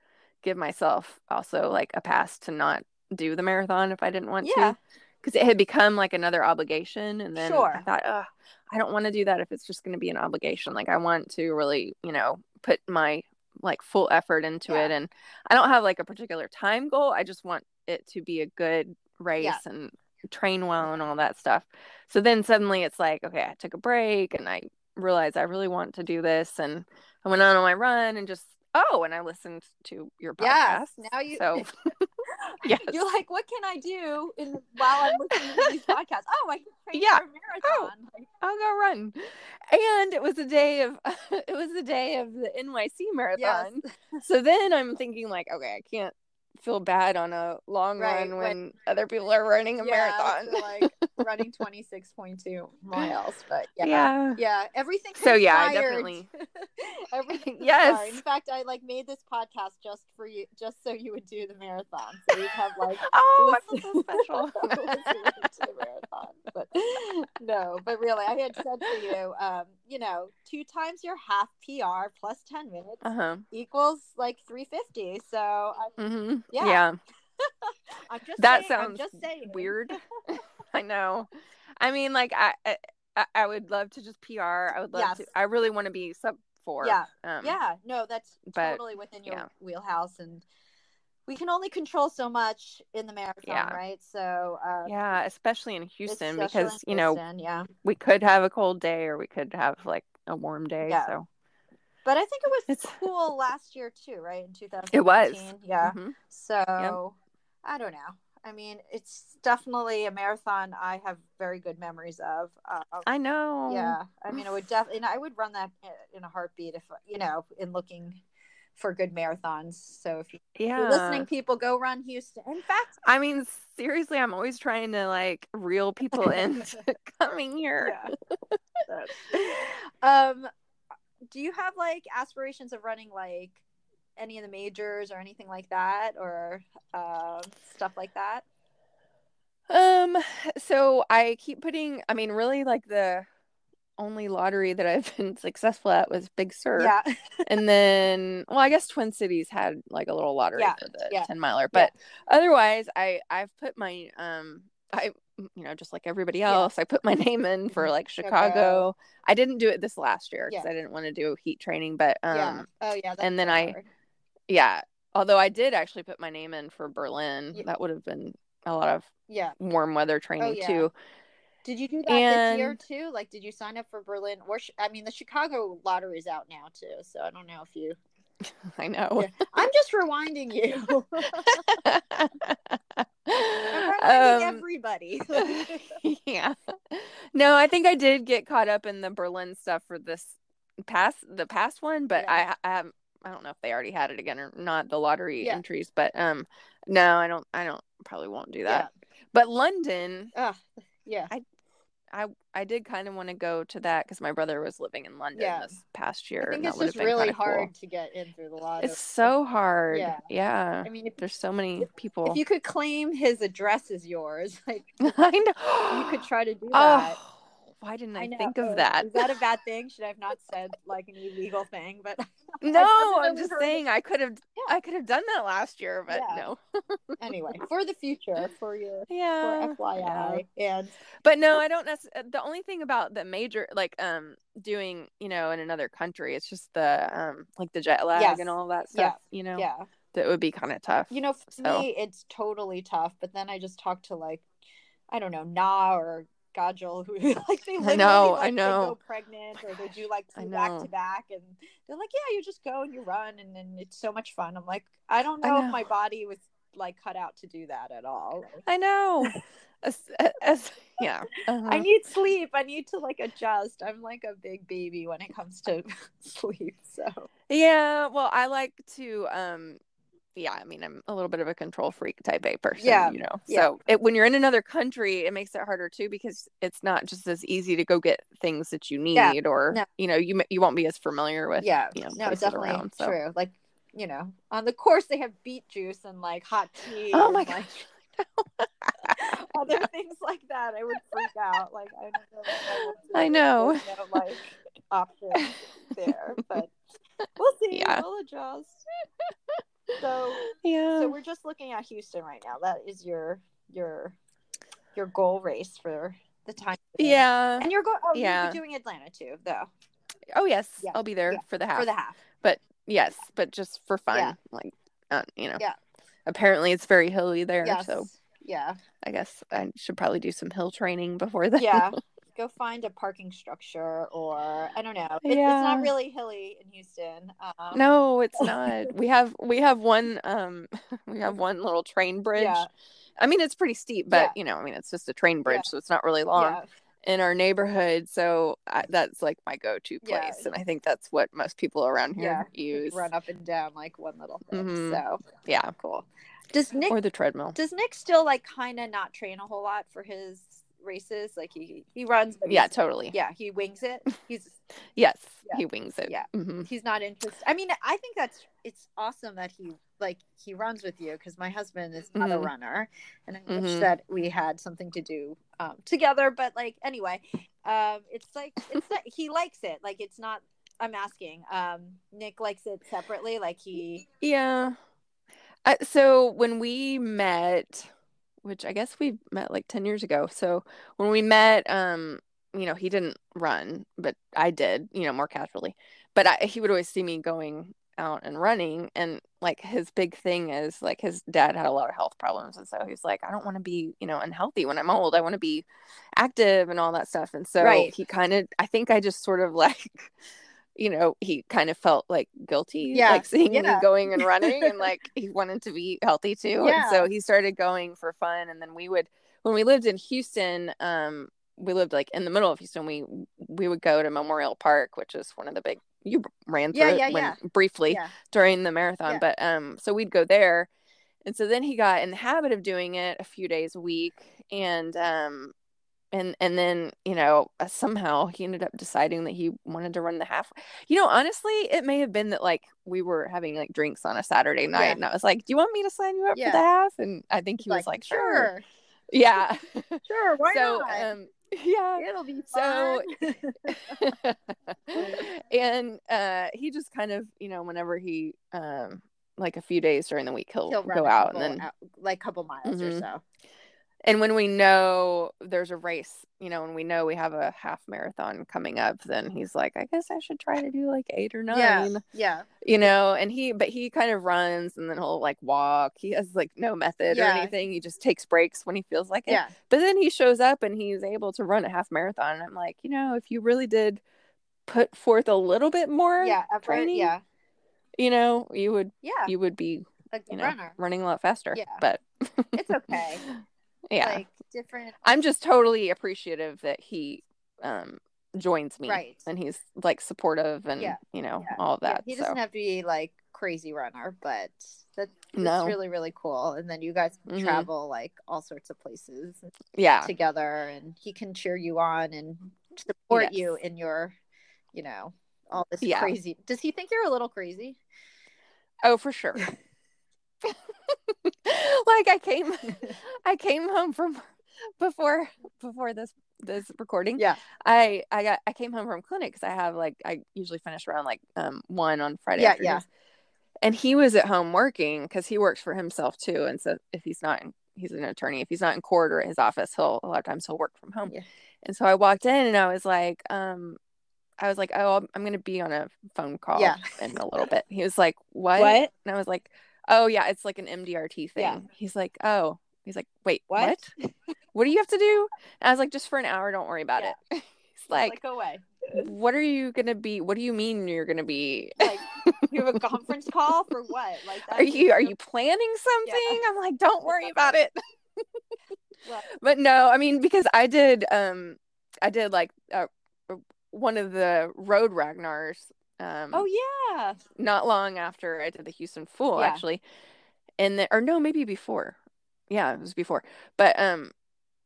give myself also like a pass to not do the marathon if I didn't want Yeah. to. Because it had become like another obligation, and then Sure. I thought, oh, I don't want to do that if it's just going to be an obligation. Like I want to really, you know, put my like full effort into Yeah. it, and I don't have like a particular time goal. I just want it to be a good race Yeah. and train well and all that stuff. So then suddenly it's like, okay, I took a break and I realized I really want to do this, and I went on on my run and just oh, and I listened to your podcast. Yes. Now you So *laughs* *laughs* yes. you're like, what can I do in while I'm listening to these podcasts? Oh, I can train Yeah. for a marathon. Like, I'll go run. And it was the day of *laughs* it was the day of the NYC marathon. So then I'm thinking like, okay, I can't feel bad on a long Right, run when- when, other people are running a yeah, marathon. like running *laughs* 26.2 miles, but yeah. yeah. Yeah, everything. So, yeah, I definitely- *laughs* everything. Yes. conspired. In fact, I like made this podcast just for you, just so you would do the marathon, so you'd have like *laughs* Oh, I listen- so special. listening to the marathon. But no, but really, I had said to you, um, you know, two times your half PR plus 10 minutes uh-huh. equals like 350. So I, hmm Yeah. yeah. *laughs* That saying, sounds weird. *laughs* *laughs* I know. I mean, like I, I, I would love to just PR. I would love Yes. to. I really want to be sub four. Yeah. Um, yeah no that's but, totally within your yeah. wheelhouse and we can only control so much in the marathon Yeah. right so uh Yeah, especially in Houston especially in because you know yeah we could have a cold day or we could have like a warm day. Yeah. So but i think it was It's- cool last year too right in 2019 It was. yeah mhm. so i don't know i mean it's definitely a marathon i have very good memories of uh, I know. yeah i mean i would definitely i would run that in a heartbeat if you know in looking for good marathons so if you- Yeah. you're listening people go run houston in fact I mean, seriously, I'm always trying to like reel people into *laughs* *laughs* coming here. yeah. um, do you have like aspirations of running like any of the majors or anything like that, or um, stuff like that? Um, so I keep putting, I mean, really like the only lottery that I've *laughs* been successful at was Big Sur. Yeah, And then, well, I guess Twin Cities had like a little lottery Yeah, for the yeah, 10 miler, but otherwise I, I've put my, um, I, you know, just like everybody Yeah. else, I put my name in for like Chicago. Chicago. I didn't do it this last year because Yeah. I didn't want to do heat training, but, um, yeah. Oh yeah. and then so I- yeah, although I did actually put my name in for Berlin, Yeah. that would have been a lot of Yeah. warm weather training yeah. too. Did you do that this year too? Like, did you sign up for Berlin? Or sh- I mean, the Chicago lottery is out now too, so I don't know if you. *laughs* I know. Yeah. I'm just rewinding you. *laughs* *laughs* I'm reminding um, everybody. yeah. No, I think I did get caught up in the Berlin stuff for this past the past one, but Yeah. I I haven't I don't know if they already had it again or not the lottery Yeah. entries, but um no, I don't I don't probably won't do that. But London, Ugh, yeah. I I I did kind of want to go to that because my brother was living in London Yeah. this past year. I think it's just really kinda cool. hard to get in through the lottery. It's so hard. Yeah. Yeah. I mean, if, There's so many people. if you could claim his address as yours, *laughs* like *laughs* I know. you could try to do oh, that. Oh, why didn't I, I think of that? Is that a bad thing? Should I have not said like an illegal thing? But *laughs* No, I'm just saying I could have Yeah. I could have done that last year, but Yeah. no. *laughs* anyway, for the future, for your *laughs* Yeah. for FYI, and But no, I don't necessarily the only thing about the major like um doing, you know, in another country, it's just the um like the jet lag Yes. and all that stuff. Yeah. you know. yeah, That would be kind of tough. you know, for So- me, it's totally tough. But then I just talked to like, I don't know, Na or Gajal, who *laughs* like they literally know, I like, they know. go pregnant or they do like I two back to back, and they're like, yeah, you just go and you run, and then it's so much fun. I'm like, I don't I know, know. if my body was like cut out to do that at all. I know. *laughs* as, as, yeah. uh-huh. I need sleep. I need to like adjust. I'm like a big baby when it comes to *laughs* sleep. So Yeah, well, I like to um yeah, I mean, I'm a little bit of a control freak type A person, Yeah, you know. yeah. So, it, when you're in another country, it makes it harder too because it's not just as easy to go get things that you need Yeah, or no. you know, you you won't be as familiar with yeah, you know, no, it's definitely around, so. true. Like you know, on the course they have beet juice and like hot tea. Oh my like, *laughs* other *laughs* things like that. I would freak out. Like I don't know. What I, would do. I know. No, like options *laughs* there, but we'll see. Yeah. We'll adjust. So Yeah. so we're just looking at Houston right now. That is your your your goal race for the time. yeah. And you're going. Oh, Yeah. you're doing Atlanta too, though, Oh yes, Yeah, I'll be there yeah, for the half. for the half. But yes, but just for fun, Yeah. like uh, you know. Yeah. Apparently it's very hilly there, Yes. so Yeah. I guess I should probably do some hill training before that. Yeah. *laughs* go find a parking structure or I don't know. It, Yeah. It's not really hilly in Houston. Um, No, it's not. *laughs* we have we have one um *laughs* we have one little train bridge. Yeah. I mean it's pretty steep, but Yeah. you know, I mean it's just a train bridge, Yeah. so it's not really long Yeah. in our neighborhood. So I, that's like my go-to Yeah. place, and I think that's what most people around here Yeah. use. Run up and down like one little thing. Mhm. So Yeah, cool. Does Nick or the treadmill. does Nick still like kind of not train a whole lot for his races? Like he he runs, but Yeah, totally. yeah, he wings it. *laughs* He's Yes, Yeah. he wings it. Yeah. hmm he's not interested. I mean, I think that's it's awesome that he like he runs with you because my husband is not a Mhm. runner, and I wish Mhm. that we had something to do um, together. But like anyway, um, it's like it's like, he likes it. Like it's not. I'm asking. Um, Nick likes it separately. Like he. Yeah. Uh, so when we met, which I guess we met like 10 years ago. So when we met, um, you know, he didn't run, but I did, you know, more casually. But I, he would always see me going out and running. And like his big thing is like his dad had a lot of health problems. And so he's like, I don't want to be, you know, unhealthy when I'm old. I want to be active and all that stuff. And so Right. he kind of, I think I just sort of *laughs* like, you know, he kind of felt like guilty, Yeah, like seeing yeah. me going and running, and *laughs* like he wanted to be healthy too. Yeah. And so he started going for fun. And then we would, when we lived in Houston, um, we lived like in the middle of Houston. We we would go to Memorial Park, which is one of the big. You ran through Yeah, it when, yeah. briefly during the marathon, but um, so we'd go there, and so then he got in the habit of doing it a few days a week, and um, and and then you know uh, somehow he ended up deciding that he wanted to run the half you know honestly it may have been that like we were having like drinks on a saturday night Yeah. and i was like do you want me to sign you up Yeah. for the half and i think he was like sure sure, *laughs* yeah sure, why so not? um *laughs* yeah It'll be so- *laughs* and uh he just kind of you know whenever he um like a few days during the week he'll, He'll go out and then out- like couple miles or Mhm. so. And when we know there's a race you know when we know we have a half marathon coming up then he's like i guess i should try to do like eight or nine Yeah, yeah, you know and he but he kind of runs and then he'll like walk he has like no method Yeah. or anything he just takes breaks when he feels like it yeah. but then he shows up and he's able to run a half marathon and i'm like you know if you really did put forth a little bit more Yeah, effort, training, yeah, you know you would yeah. you would be you know runner. running a lot faster Yeah. but It's okay. *laughs* yeah Like different. I'm just totally appreciative that he um joins me Right. and he's like supportive and Yeah. you know Yeah. all that. he doesn't have to be like crazy runner, but that, that's No. really really cool. And then you guys Mhm. travel like all sorts of places yeah. together, and he can cheer you on and support Yes. you in your, you know, all this Yeah. crazy. Does he think you're a little crazy? Oh, for sure. *laughs* *laughs* like I came *laughs* I came home from *laughs* before before this this recording. Yeah. I I got I came home from clinic because I have like I usually finish around like um one on Friday Yeah, afternoons. And he was at home working because he works for himself too. And so if he's not in, he's an attorney, if he's not in court or at his office, he'll a lot of times he'll work from home. Yeah. And so I walked in and I was like, um, I was like, oh, I'm- I'm going to be on a phone call Yeah. in a little bit. He was like, what? What? And I was like, oh yeah, it's like an MDRT thing. Yeah. He's like, oh, he's like, wait, what? What? What, do you have to do? *laughs* And I was like, just for an hour, don't worry about Yeah. it. *laughs* he's like, go away. what are you going to be? What do you mean you're going to be? Like you have a *laughs* conference call for what? Like are you are you planning something? I'm like, don't worry about it. But no, I mean because I did um I did like uh, one of the road Ragnars um oh yeah. not long after I did the Houston Fool Yeah. actually. And then or no, maybe before. Yeah, it was before. But um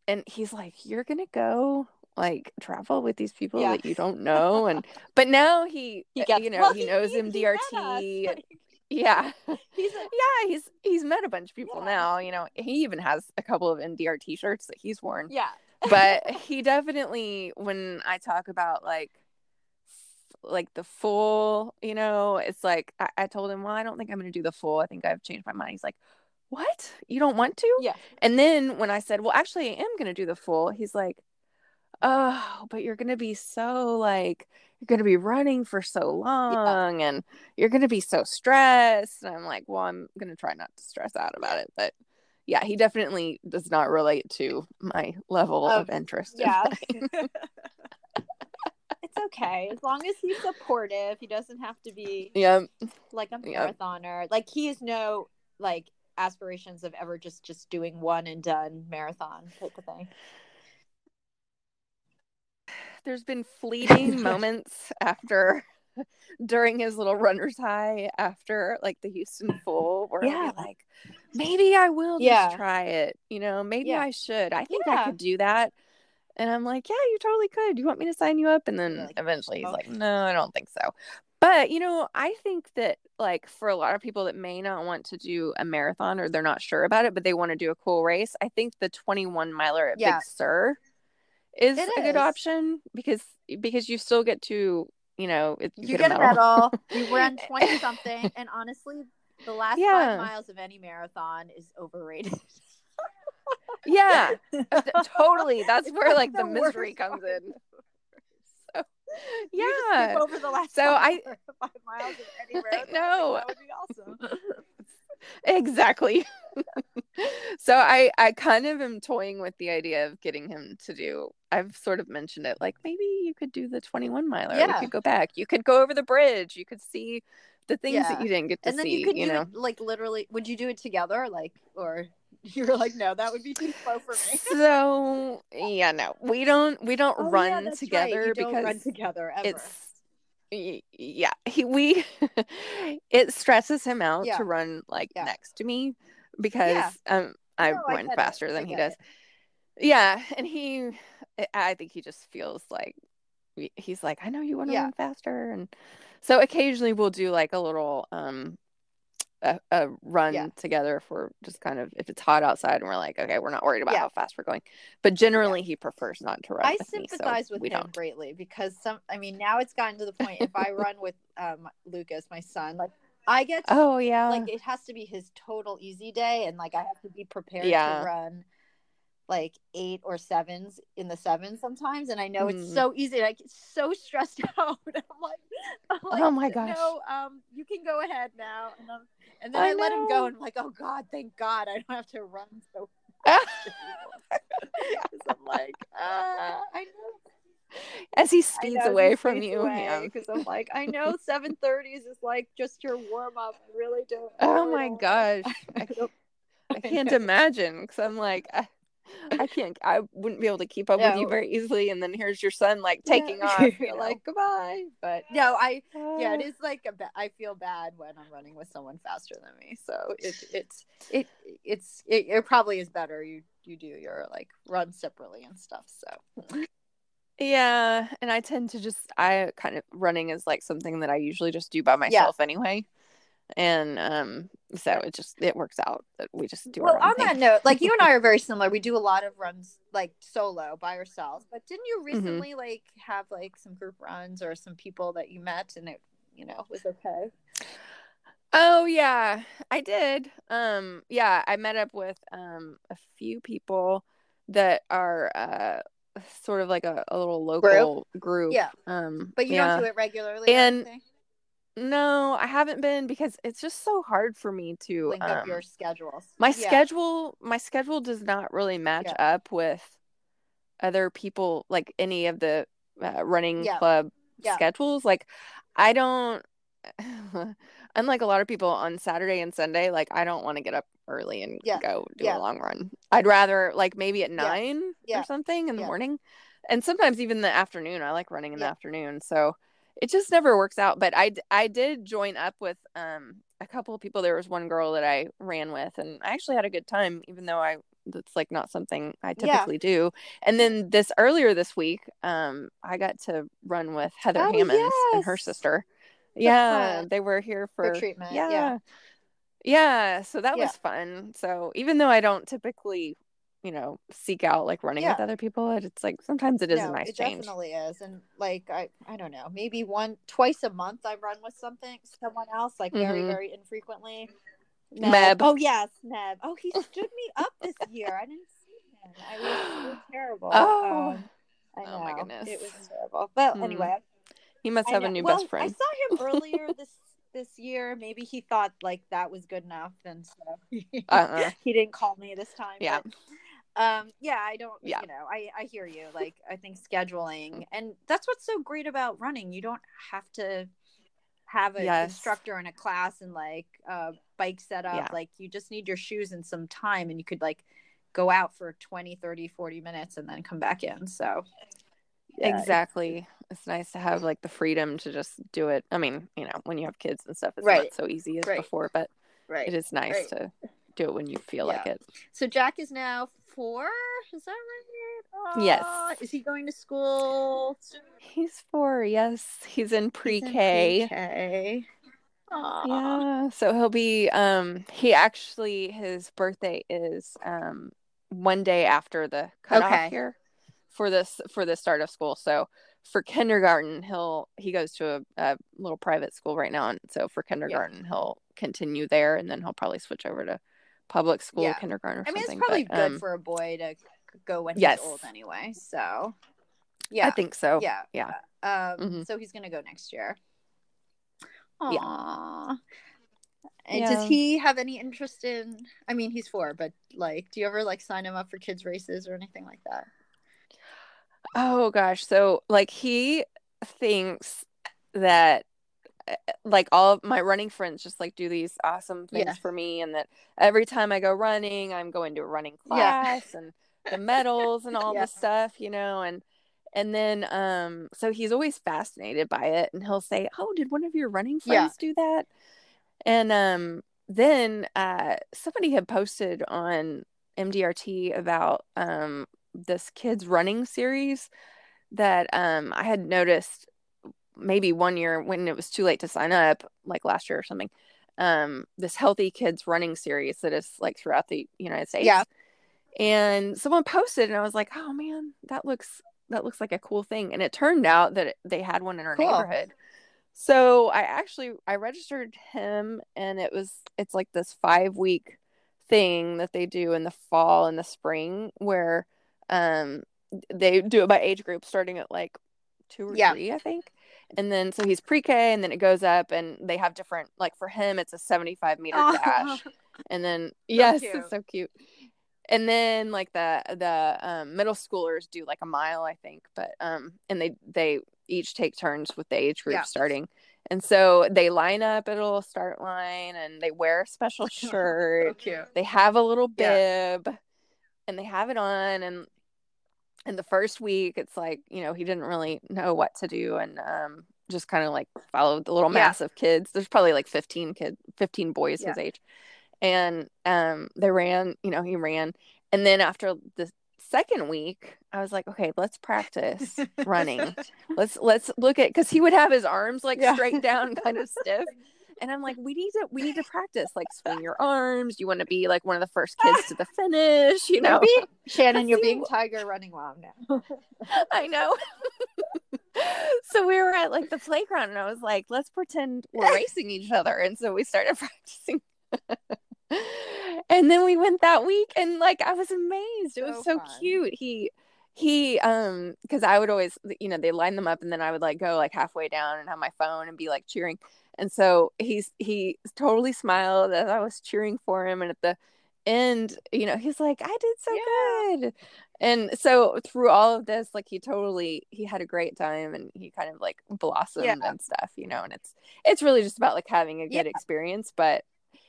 and he's like, You're gonna go like travel with these people Yeah. that you don't know and *laughs* but now he, He uh, gets you know well, he knows he MDRT like, *laughs* yeah he's a, yeah he's he's met a bunch of people Yeah. now you know he even has a couple of MDRT shirts that he's worn yeah. but *laughs* he definitely when i talk about like like the full you know it's like I, I told him well i don't think i'm going to do the full i think i've changed my mind he's like what you don't want to Yeah. and then when i said well actually i am going to do the full he's like oh but you're going to be so like you're going to be running for so long and you're going to be so stressed and i'm like well i'm going to try not to stress out about it but yeah, he definitely does not relate to my level Um, of interest. Yeah. running. *laughs* *laughs* it's okay. As long as he's supportive, he doesn't have to be yeah. like a Yeah. marathoner. Like he has no like aspirations of ever just just doing one and done marathon type of thing. There's been fleeting *laughs* moments after during his little runner's high after like the Houston full where Yeah. like, maybe I will just try it. You know, maybe Yeah. I should. I think Yeah. I could do that. And I'm like, yeah, you totally could. You want me to sign you up? And then like, eventually he's "Oh." like, no, I don't think so. But, you know, I think that like for a lot of people that may not want to do a marathon or they're not sure about it, but they want to do a cool race, I think the 21 miler at Yeah. Big Sur is It a good option because because you still get to, you know, it, You, get, a medal. you run *laughs* twenty something, and honestly, the last Yeah. five miles of any marathon is overrated. Yeah, *laughs* totally. That's where like the, The misery comes part. in. So, *laughs* You yeah. over the last So five, I- *laughs* five miles of any I That would be awesome. exactly so i i kind of am toying with the idea of getting him to do i've sort of mentioned it like maybe you could do the 21 miler Yeah. could go back you could go over the bridge you could see the things Yeah. that you didn't get to see. and then see you could you do know it like literally. Would you do it together, like, or *laughs* you're like, no, that would be too slow for me. so yeah no we don't we don't Oh, yeah, run right. together You don't because run together ever. it's yeah he we *laughs* it stresses him out Yeah. to run like Yeah. next to me because um i No, I run it. faster I than he does it. yeah and he I- i think he just feels like he's like i know you want to Yeah. run faster and so occasionally we'll do like a little um a, a run Yeah. together if we're just kind of if it's hot outside and we're like okay we're not worried about Yeah. how fast we're going but generally he prefers not to run I with me, so sympathize with him don't greatly because some. I mean, now it's gotten to the point. If I *laughs* run with um Lucas, my son, like I get oh yeah like it has to be his total easy day, and like I have to be prepared Yeah. to run like eight or sevens in the sevens sometimes, and I know Mm. it's so easy. and I get so stressed *laughs* out. I'm like, I'm like, Oh my gosh. no, um, you can go ahead now, and, and then I I, let him go, and I'm like, oh God, thank God, I don't have to run so. *laughs* *laughs* I'm like, uh, I know as he speeds know, away he from you yeah. because I'm like, I know 7:30s is like just your warm up. I really don't. Oh my gosh I I, I can't imagine because i'm like I, I can't i wouldn't be able to keep up with you very easily and then here's your son like Yeah. taking *laughs* off you You're like goodbye. But no, I yeah, it Uh, like a ba- I feel bad when I'm running with someone faster than me. So it it's it it's it, it probably is better you you do your like run separately and stuff. So yeah and i tend to just i kind of running is like something that i usually just do by myself anyway and um so it just it works out that we just do well, our own on thing. that note, like you and I *laughs* are very similar. We do a lot of runs like solo by ourselves. But didn't you Mm-hmm. recently like have like some group runs or some people that you met and it you know was okay? Oh yeah, I did. Um yeah, I met up with um a few people that are uh sort of like a, a little local group. Yeah. Um But you yeah. don't do it regularly. And-? No, I haven't been because it's just so hard for me to link up um, your schedules. my Yeah. schedule my schedule does not really match Yeah. up with other people like any of the uh, running Yeah. club schedules like i don't *laughs* unlike a lot of people on saturday and sunday like i don't want to get up early and go do a long run i'd rather like maybe at nine or something in the morning and sometimes even the afternoon i like running in the afternoon so it just never works out but I I did join up with um a couple of people there was one girl that i ran with and i actually had a good time even though i that's like not something i Yeah. typically do and then this earlier this week um i got to run with heather Oh, hammonds and her yes. sister yeah fun. they were here For for treatment, yeah yeah. yeah so that Yeah. was fun so even though i don't typically you know seek out like running with other people it- it's like sometimes it is a nice it change definitely is. And like I I don't know, maybe one twice a month I run with something someone else, like very, Mhm. very infrequently. Meb. Oh yes, Meb. Oh, he stood me up this year. I didn't see him. I was so *gasps* terrible. Oh. Um, I know. Oh, my goodness. It was terrible. But Hmm. anyway, he must have a new well, best friend I saw him earlier *laughs* this this year. Maybe he thought like that was good enough, and so Uh-uh. *laughs* he didn't call me this time. Yeah. Um. Yeah. I don't. Yeah. You know. I I hear you. *laughs* Like I think scheduling, and that's what's so great about running. You don't have to have an Yes. instructor and a class and like a bike setup. Yeah. Like you just need your shoes and some time, and you could like go out for 20 30 40 minutes and then come back in so yeah, exactly. It's nice to have like the freedom to just do it. I mean, you know, when you have kids and stuff, it's Right. not so easy as Right. before, but right it is nice Right. to do it when you feel like it. So Jack is now four. Is that right? Yes. Is he going to school? He's four, yes. He's in He's in pre-K. pre-K. Aw. Yeah. So he'll be um he actually his birthday is um one day after the cutoff Okay. here for this for the start of school. So for kindergarten he'll he goes to a, a little private school right now and so for kindergarten he'll continue there and then he'll probably switch over to public school Yeah. kindergarten I mean, it's probably but, good um, for a boy to go when yes. he's old anyway. So, yeah, I think so. yeah, yeah. Um, Mhm. so he's gonna go next year. Yeah. Aww. And Yeah. does he have any interest in? I mean, he's four, but like, do you ever like sign him up for kids races or anything like that? Oh gosh. So like he thinks that uh, like all of my running friends just like do these awesome things Yeah. for me and that every time I go running, I'm going to a running Yeah. class and the medals and all *laughs* Yeah. the stuff, you know, and and then um so he's always fascinated by it and he'll say, "Oh, did one of your running Yeah. friends do that?" And um then uh somebody had posted on MDRT about um this kids running series that um I had noticed maybe one year when it was too late to sign up, like last year or something. Um, this healthy kids running series that is like throughout the United States. Yeah. And someone posted, and I was like, "Oh man, that looks that looks like a cool thing." And it turned out that they had one in our Cool. neighborhood. So I actually I registered him, and it was it's like this five week thing that they do in the fall and the spring where um they do it by age group starting at like two or Yeah. three i think and then so he's pre-k and then it goes up and they have different like for him it's a 75 meter Aw. dash and then *laughs* yes cute. it's so cute and then like the the um, middle schoolers do like a mile i think but um and they they each take turns with the age group Yeah. starting and so they line up at a little start line and they wear a special *laughs* So shirt cute. they have a little Yeah. bib and they have it on and in the first week it's like you know he didn't really know what to do and um just kind of like followed the little Yeah. mass of kids there's probably like 15 kids 15 boys Yeah. his age and um they ran you know he ran and then after the second week i was like okay let's practice *laughs* running let's let's look at because he would have his arms like Yeah. straight down kind of *laughs* stiff and i'm like we need to we need to *laughs* practice like swing your arms. You want to be like one of the first kids to the *laughs* finish you know? Shannon, you're being Tiger running mom now. *laughs* i know. So we were at like the playground and i was like let's pretend we're racing each other. And so we started practicing. And then we went that week and like i was amazed. It was So so cute. He he um because i would always you know they line them up and then i would like go like halfway down and have my phone and be like cheering and so he's he totally smiled as i was cheering for him and at the end you know he's like i did so Yeah. good and so through all of this like he totally he had a great time and he kind of like blossomed Yeah. and stuff you know and it's it's really just about like having a good Yeah. experience but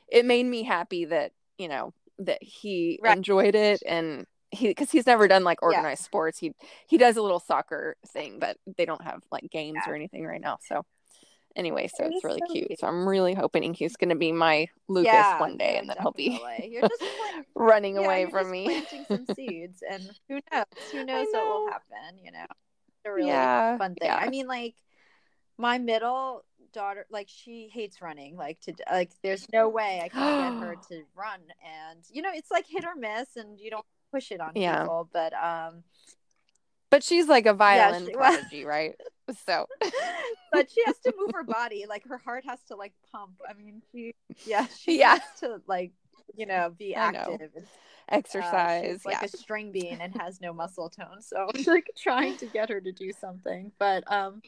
it made me happy that you know that he Right. enjoyed it and he because he's never done like organized sports he he does a little soccer thing but they don't have like games or anything right now so anyway so It it's really so cute. cute. so i'm really hoping he's going to be my lucas Yeah, one day no, and then he'll be. You're just *laughs* running yeah, away from me planting some *laughs* seeds, and who knows? Who knows what will happen? You know, it's a really Yeah, fun thing. yeah. I mean, like my middle daughter, like she hates running. Like to like, there's no way I *gasps* can get her to run, and you know, it's like hit or miss, and you don't push it on Yeah. people. But um, but she's like a violin well- prodigy right so *laughs* but she has to move her body. Like her heart has to like pump. I mean, she yeah, she Yeah. has to like you know be I know. active. Uh, exercise she's like yeah a string bean and has no muscle tone. So I'm *laughs* like trying to get her to do something. But um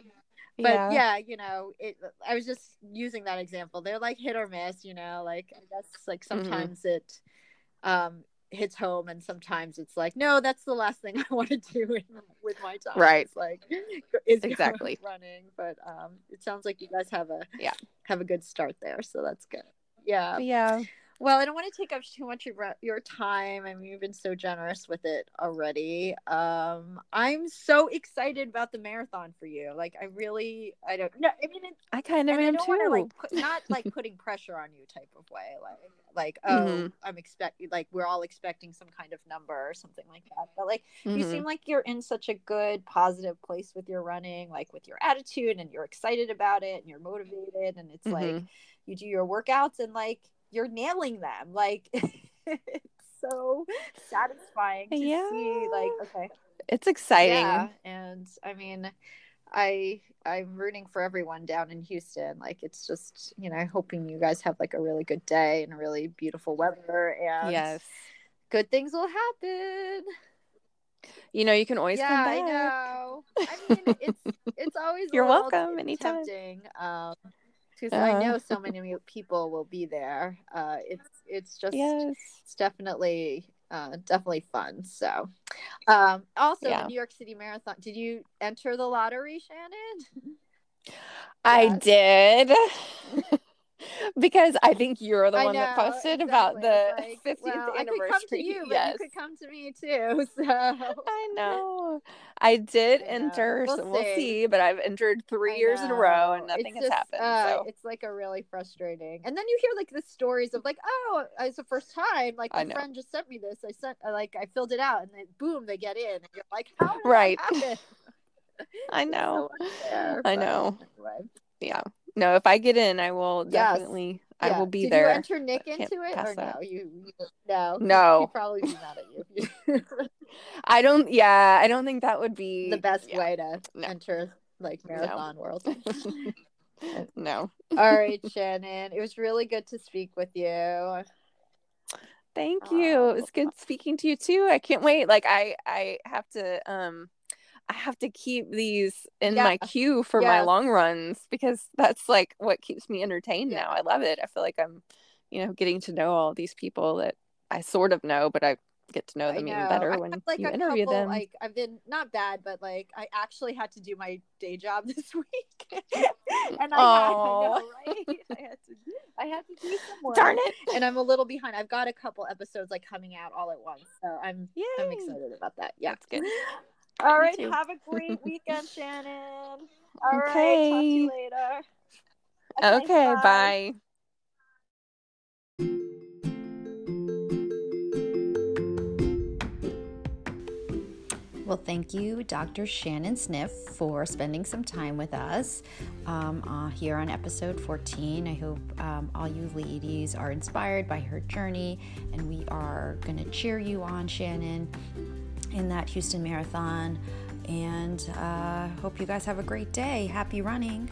but yeah. yeah. you know, it. I was just using that example. They're like hit or miss, you know. Like I guess like mm-hmm. sometimes mm-hmm. it um hits home, and sometimes it's like, no, that's the last thing *laughs* I want to do in, with my time. Right. It's like *laughs* is exactly *laughs* running, but um, it sounds like you guys have a yeah have a good start there, so that's good. Yeah. Yeah. Well, I don't want to take up too much of your time. I mean, you've been so generous with it already. Um, I'm so excited about the marathon for you. Like, I really, I don't know. I mean, it, I kind of am too. Wanna, like, put, not like *laughs* putting pressure on you type of way. Like, like, oh, mm-hmm. I'm expecting, like, we're all expecting some kind of number or something like that. But like, mm-hmm. you seem like you're in such a good, positive place with your running, like with your attitude, and you're excited about it, and you're motivated, and it's mm-hmm. like you do your workouts and like you're nailing them. Like *laughs* it's so satisfying to yeah. see like okay. It's exciting. Yeah. And I mean I I'm rooting for everyone down in Houston. Like it's just, you know, hoping you guys have like a really good day and a really beautiful weather and yes. good things will happen. You know, you can always yeah, come back. I know. I *laughs* mean, it's it's always you're welcome anytime. Tempting. Um, because uh-huh. I know so many people will be there. Uh, it's it's just yes. it's definitely uh, definitely fun. So, um, also yeah. the New York City Marathon. Did you enter the lottery, Shannon? I did. *laughs* *laughs* because I think you're the I one know, that posted exactly. about the like, *laughs* 50th well, anniversary. I could come to you, yes. you could come to me too. *laughs* So I know. I did I enter, we'll so see. we'll see. But I've entered three years in a row and nothing it's has just, happened. Uh, so. It's like a really frustrating. And then you hear like the stories of like, oh, it's the first time. Like my friend just sent me this. I sent, like, I filled it out, and then boom, they get in, and you're like, how right? I know. So I know. Anyway. Yeah no, if I get in, I will definitely. Yes. I will be Did there. you enter Nick into it or no? You, you no no. He'd probably be mad at you. *laughs* *laughs* I don't. Yeah, I don't think that would be the best yeah. way to no. enter like marathon no. world. *laughs* no. All right, Shannon. It was really good to speak with you. Thank you. It was good speaking to you too. I can't wait. Like I I have to um I have to keep these in yeah. my queue for my long runs because that's like what keeps me entertained yeah. now. I love it. I feel like I'm, you know, getting to know all these people that I sort of know, but I get to know them know. even better when like you interview couple, them. Like I've been not bad, but like I actually had to do my day job *laughs* this week, *laughs* and I, had, I know, right? *laughs* I had to, I had to do some work. Darn it! And I'm a little behind. I've got a couple episodes like coming out all at once, so I'm Yay. I'm excited about that. Yeah, that's good. All right. Have a great *laughs* weekend, Shannon. All okay. right. Talk to you later. Okay. okay bye. bye. Well, thank you, Dr. Shannon Sniff, for spending some time with us um, uh, here on episode 14. I hope um, all you ladies are inspired by her journey, and we are going to cheer you on, Shannon in that Houston Marathon. And uh, hope you guys have a great day. Happy running.